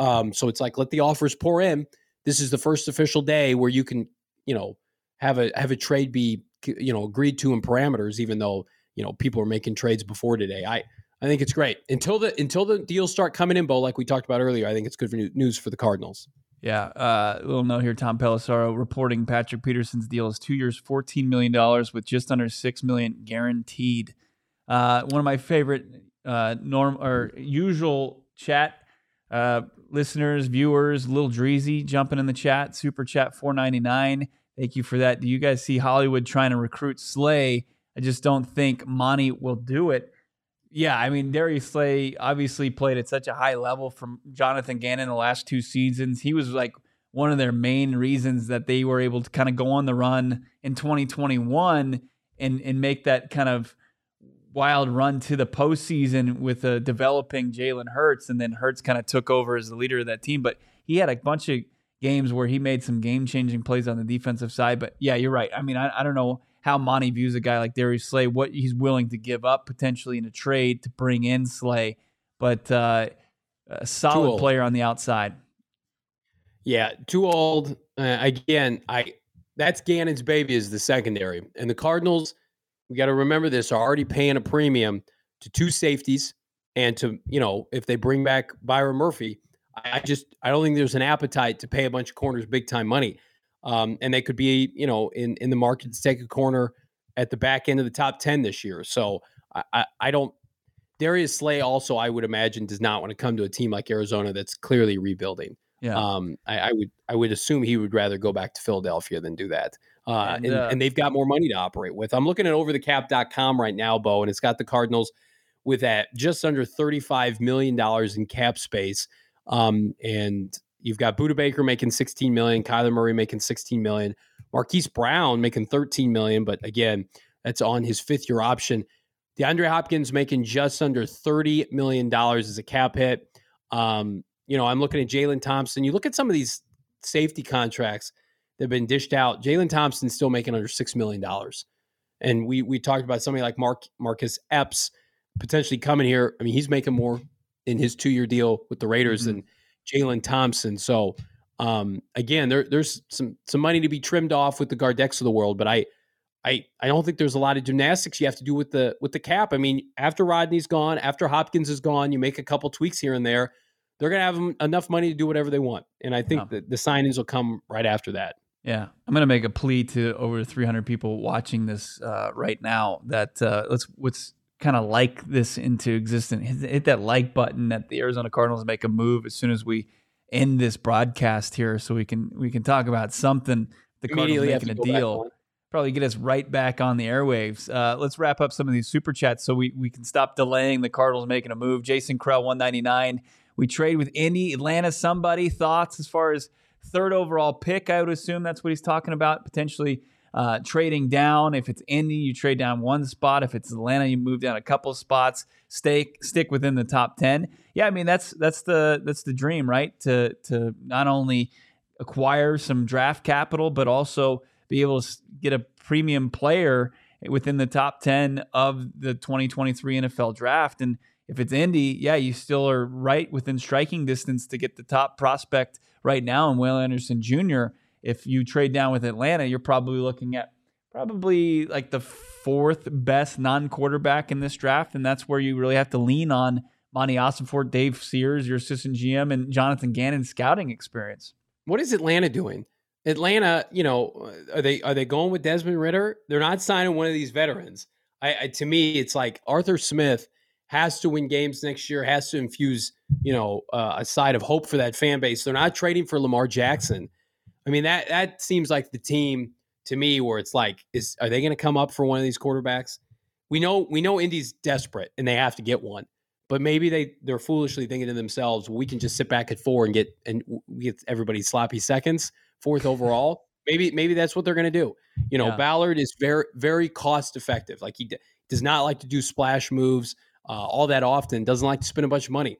Um, so it's like let the offers pour in. This is the first official day where you can, you know, have a have a trade be, you know, agreed to in parameters, even though you know people are making trades before today. I I think it's great until the until the deals start coming in, Bo. Like we talked about earlier, I think it's good for news for the Cardinals. Yeah, uh, little note here. Tom Pelissero reporting Patrick Peterson's deal is two years, fourteen million dollars, with just under six million guaranteed. Uh, one of my favorite uh, norm or usual chat uh, listeners, viewers, Little Dreezy jumping in the chat, super chat 499. Thank you for that. Do you guys see Hollywood trying to recruit Slay? I just don't think Monti will do it. Yeah, I mean, Darius Slay obviously played at such a high level from Jonathan Gannon the last two seasons. He was like one of their main reasons that they were able to kind of go on the run in 2021 and and make that kind of wild run to the postseason with a developing Jalen Hurts, and then Hurts kind of took over as the leader of that team. But he had a bunch of games where he made some game changing plays on the defensive side. But yeah, you're right. I mean, I, I don't know how Monti views a guy like Darius Slay, what he's willing to give up potentially in a trade to bring in Slay, but uh, a solid player on the outside. Yeah, too old. Uh, again, I that's Gannon's baby is the secondary, and the Cardinals we got to remember this, are already paying a premium to two safeties and to, you know, if they bring back Byron Murphy, I just I don't think there's an appetite to pay a bunch of corners big time money. Um, and they could be, you know, in in the market to take a corner at the back end of the top 10 this year. So I, I, I don't Darius Slay also, I would imagine, does not want to come to a team like Arizona that's clearly rebuilding. Yeah. Um, I, I, would I would assume he would rather go back to Philadelphia than do that. Uh, and, and, uh, and, they've got more money to operate with. I'm looking at overthecap.com right now, Bo, and it's got the Cardinals with that just under $35 million in cap space. Um, and you've got Budda Baker making 16 million, Kyler Murray making 16 million, Marquise Brown making 13 million, but again, that's on his fifth year option. DeAndre Hopkins making just under $30 million as a cap hit. Um, you know, I'm looking at Jalen Thompson. You look at some of these safety contracts that have been dished out. Jalen Thompson's still making under six million dollars, and we we talked about somebody like Mark Marcus Epps potentially coming here. I mean, he's making more in his two year deal with the Raiders mm-hmm. than Jalen Thompson. So um, again, there, there's some some money to be trimmed off with the Gardex of the world, but I. I, I don't think there's a lot of gymnastics you have to do with the with the cap. I mean, after Rodney's gone, after Hopkins is gone, you make a couple tweaks here and there. They're going to have enough money to do whatever they want, and I think yeah. that the signings will come right after that. Yeah, I'm going to make a plea to over 300 people watching this uh, right now that uh, let's let's kind of like this into existence. Hit, hit, that like button that the Arizona Cardinals make a move as soon as we end this broadcast here, so we can we can talk about something. The Cardinals making a deal, probably get us right back on the airwaves. Uh, let's wrap up some of these super chats so we we can stop delaying the Cardinals making a move. Jason Krell 199. We trade with Indy, Atlanta. Somebody thoughts as far as third overall pick. I would assume that's what he's talking about. Potentially uh, trading down. If it's Indy, you trade down one spot. If it's Atlanta, you move down a couple spots. Stay stick within the top ten. Yeah, I mean that's that's the that's the dream, right? To to not only acquire some draft capital, but also be able to get a premium player within the top 10 of the 2023 NFL draft. And if it's Indy, yeah, you still are right within striking distance to get the top prospect right now in Will Anderson Jr. If you trade down with Atlanta, you're probably looking at probably like the fourth best non-quarterback in this draft, and that's where you really have to lean on Monti Ossenfort, Dave Sears, your assistant GM, and Jonathan Gannon's scouting experience. What is Atlanta doing? Atlanta, you know, are they are they going with Desmond Ridder? They're not signing one of these veterans. I, I to me, it's like Arthur Smith has to win games next year, has to infuse, you know, uh, a side of hope for that fan base. They're not trading for Lamar Jackson. I mean, that that seems like the team to me where it's like, is are they going to come up for one of these quarterbacks? We know we know Indy's desperate and they have to get one, but maybe they they're foolishly thinking to themselves, we can just sit back at four and get and we get everybody sloppy seconds, fourth overall. maybe maybe that's what they're going to do. You know, yeah. Ballard is very very cost effective. Like he d- does not like to do splash moves uh, all that often, doesn't like to spend a bunch of money.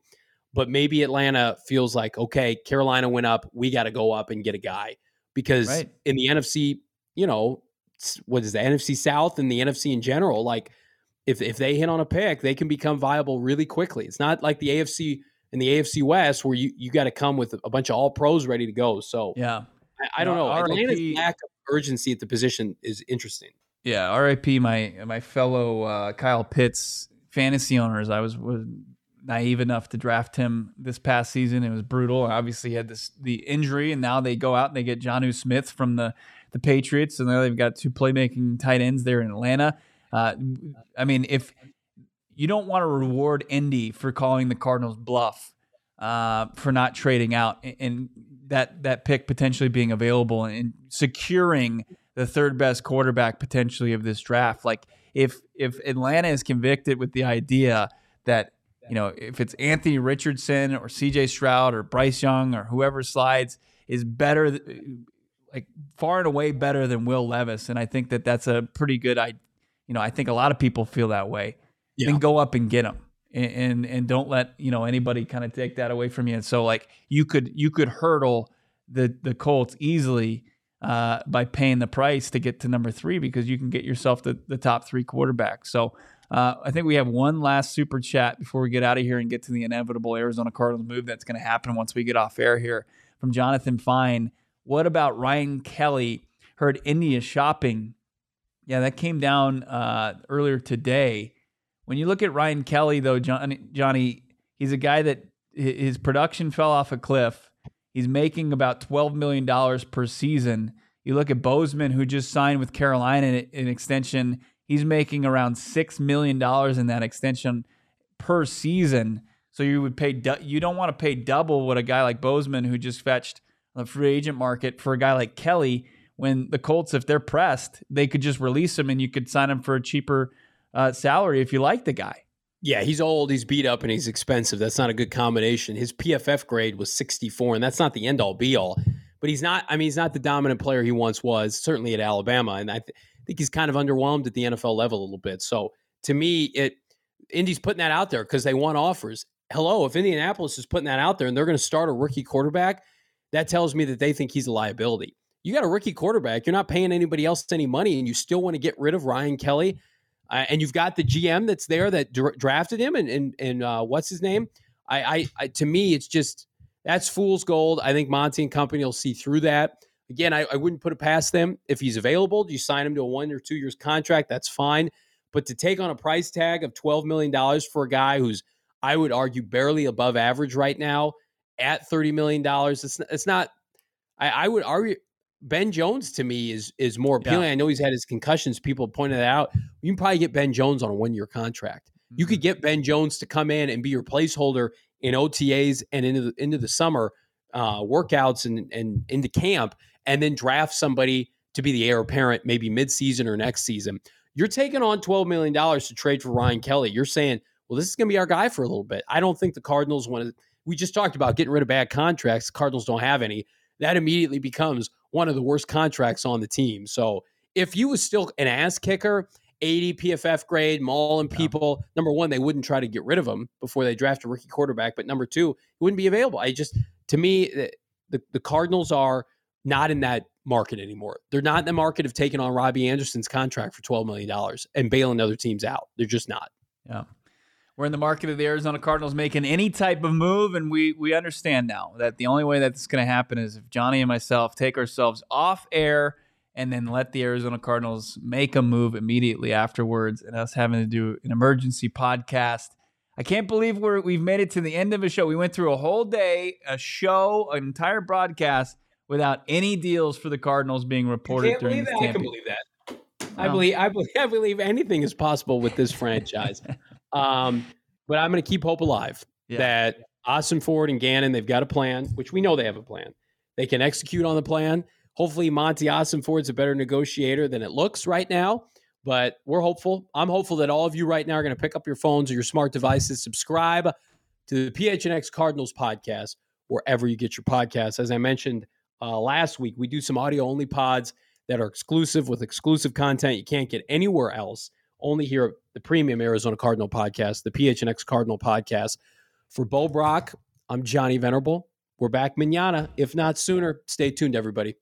But maybe Atlanta feels like, okay, Carolina went up. We got to go up and get a guy. Because right. in the NFC, you know, what is the NFC South and the NFC in general, like if, if they hit on a pick, they can become viable really quickly. It's not like the AFC and the AFC West where you, you got to come with a bunch of all pros ready to go. So yeah, I, I don't know. Atlanta's lack of urgency at the position is interesting. Yeah, RIP my my fellow uh, Kyle Pitts fantasy owners. I was, was naive enough to draft him this past season. It was brutal. Obviously, he had this the injury, and now they go out and they get Jonnu Smith from the the Patriots, and now they've got two playmaking tight ends there in Atlanta. Uh, I mean, if you don't want to reward Indy for calling the Cardinals bluff uh, for not trading out and that that pick potentially being available and securing the third best quarterback potentially of this draft. Like if if Atlanta is convicted with the idea that you know if it's Anthony Richardson or C.J. Stroud or Bryce Young or whoever slides is better, like far and away better than Will Levis, and I think that that's a pretty good. I, you know, I think a lot of people feel that way. Yeah. Then go up and get him. And, and, and don't let you know anybody kind of take that away from you. And so like you could you could hurdle the the Colts easily uh, by paying the price to get to number three because you can get yourself the, the top three quarterbacks. So uh, I think we have one last super chat before we get out of here and get to the inevitable Arizona Cardinals move that's going to happen once we get off air here from Jonathan Fine. What about Ryan Kelly? Heard India shopping. Yeah, that came down uh, earlier today. When you look at Ryan Kelly, though, Johnny, he's a guy that his production fell off a cliff He's making about $12 million per season. You look at Bozeman, who just signed with Carolina in an extension. He's making around $6 million in that extension per season. So you would pay, you don't want to pay double what a guy like Bozeman, who just fetched the free agent market for a guy like Kelly, when the Colts, if they're pressed, they could just release him and you could sign him for a cheaper uh, salary if you like the guy. Yeah, he's old, he's beat up, and he's expensive. That's not a good combination. His PFF grade was 64, and that's not the end all be all. But he's not, I mean, he's not the dominant player he once was, certainly at Alabama. And I th- think he's kind of underwhelmed at the NFL level a little bit. So to me, it Indy's putting that out there because they want offers. Hello, if Indianapolis is putting that out there and they're going to start a rookie quarterback, that tells me that they think he's a liability. You got a rookie quarterback, you're not paying anybody else any money, and you still want to get rid of Ryan Kelly uh, and you've got the GM that's there that dra- drafted him, and and and uh, what's his name? I, I, I, to me, it's just that's fool's gold. I think Monti and company will see through that. Again, I, I wouldn't put it past them if he's available. You sign him to a one or two years contract, that's fine. But to take on a price tag of twelve million dollars for a guy who's, I would argue, barely above average right now at thirty million dollars, it's it's not. I, I would argue Ben Jones to me is is more appealing. Yeah. I know he's had his concussions. People pointed that out. You can probably get Ben Jones on a one year contract. Mm-hmm. You could get Ben Jones to come in and be your placeholder in OTAs and into the into the summer uh, workouts and and into camp, and then draft somebody to be the heir apparent maybe midseason or next season. You're taking on twelve million dollars to trade for Ryan Kelly. You're saying, well, this is going to be our guy for a little bit. I don't think the Cardinals want to. We just talked about getting rid of bad contracts. The Cardinals don't have any. That immediately becomes one of the worst contracts on the team. So if you was still an ass kicker, 80 PFF grade, mauling people, yeah. number one, they wouldn't try to get rid of him before they draft a rookie quarterback. But number two, he wouldn't be available. I just, to me, the, the Cardinals are not in that market anymore. They're not in the market of taking on Robbie Anderson's contract for $12 million and bailing other teams out. They're just not. Yeah. We're in the market of the Arizona Cardinals making any type of move, and we we understand now that the only way that this is going to happen is if Johnny and myself take ourselves off air and then let the Arizona Cardinals make a move immediately afterwards, and us having to do an emergency podcast. I can't believe we're we've made it to the end of a show. We went through a whole day, a show, an entire broadcast without any deals for the Cardinals being reported during this. I can believe that. I believe I believe I believe anything is possible with this franchise. Um, but I'm going to keep hope alive yeah. that Ford and Gannon, they've got a plan, which we know they have a plan. They can execute on the plan. Hopefully, Monti Ossenfort's a better negotiator than it looks right now. But we're hopeful. I'm hopeful that all of you right now are going to pick up your phones or your smart devices, subscribe to the PHNX Cardinals podcast wherever you get your podcasts. As I mentioned uh, last week, we do some audio only pods that are exclusive with exclusive content you can't get anywhere else only here at the premium Arizona Cardinal podcast, the PHNX Cardinal podcast. For Bo Brack, I'm Johnny Venerable. We're back manana, if not sooner. Stay tuned, everybody.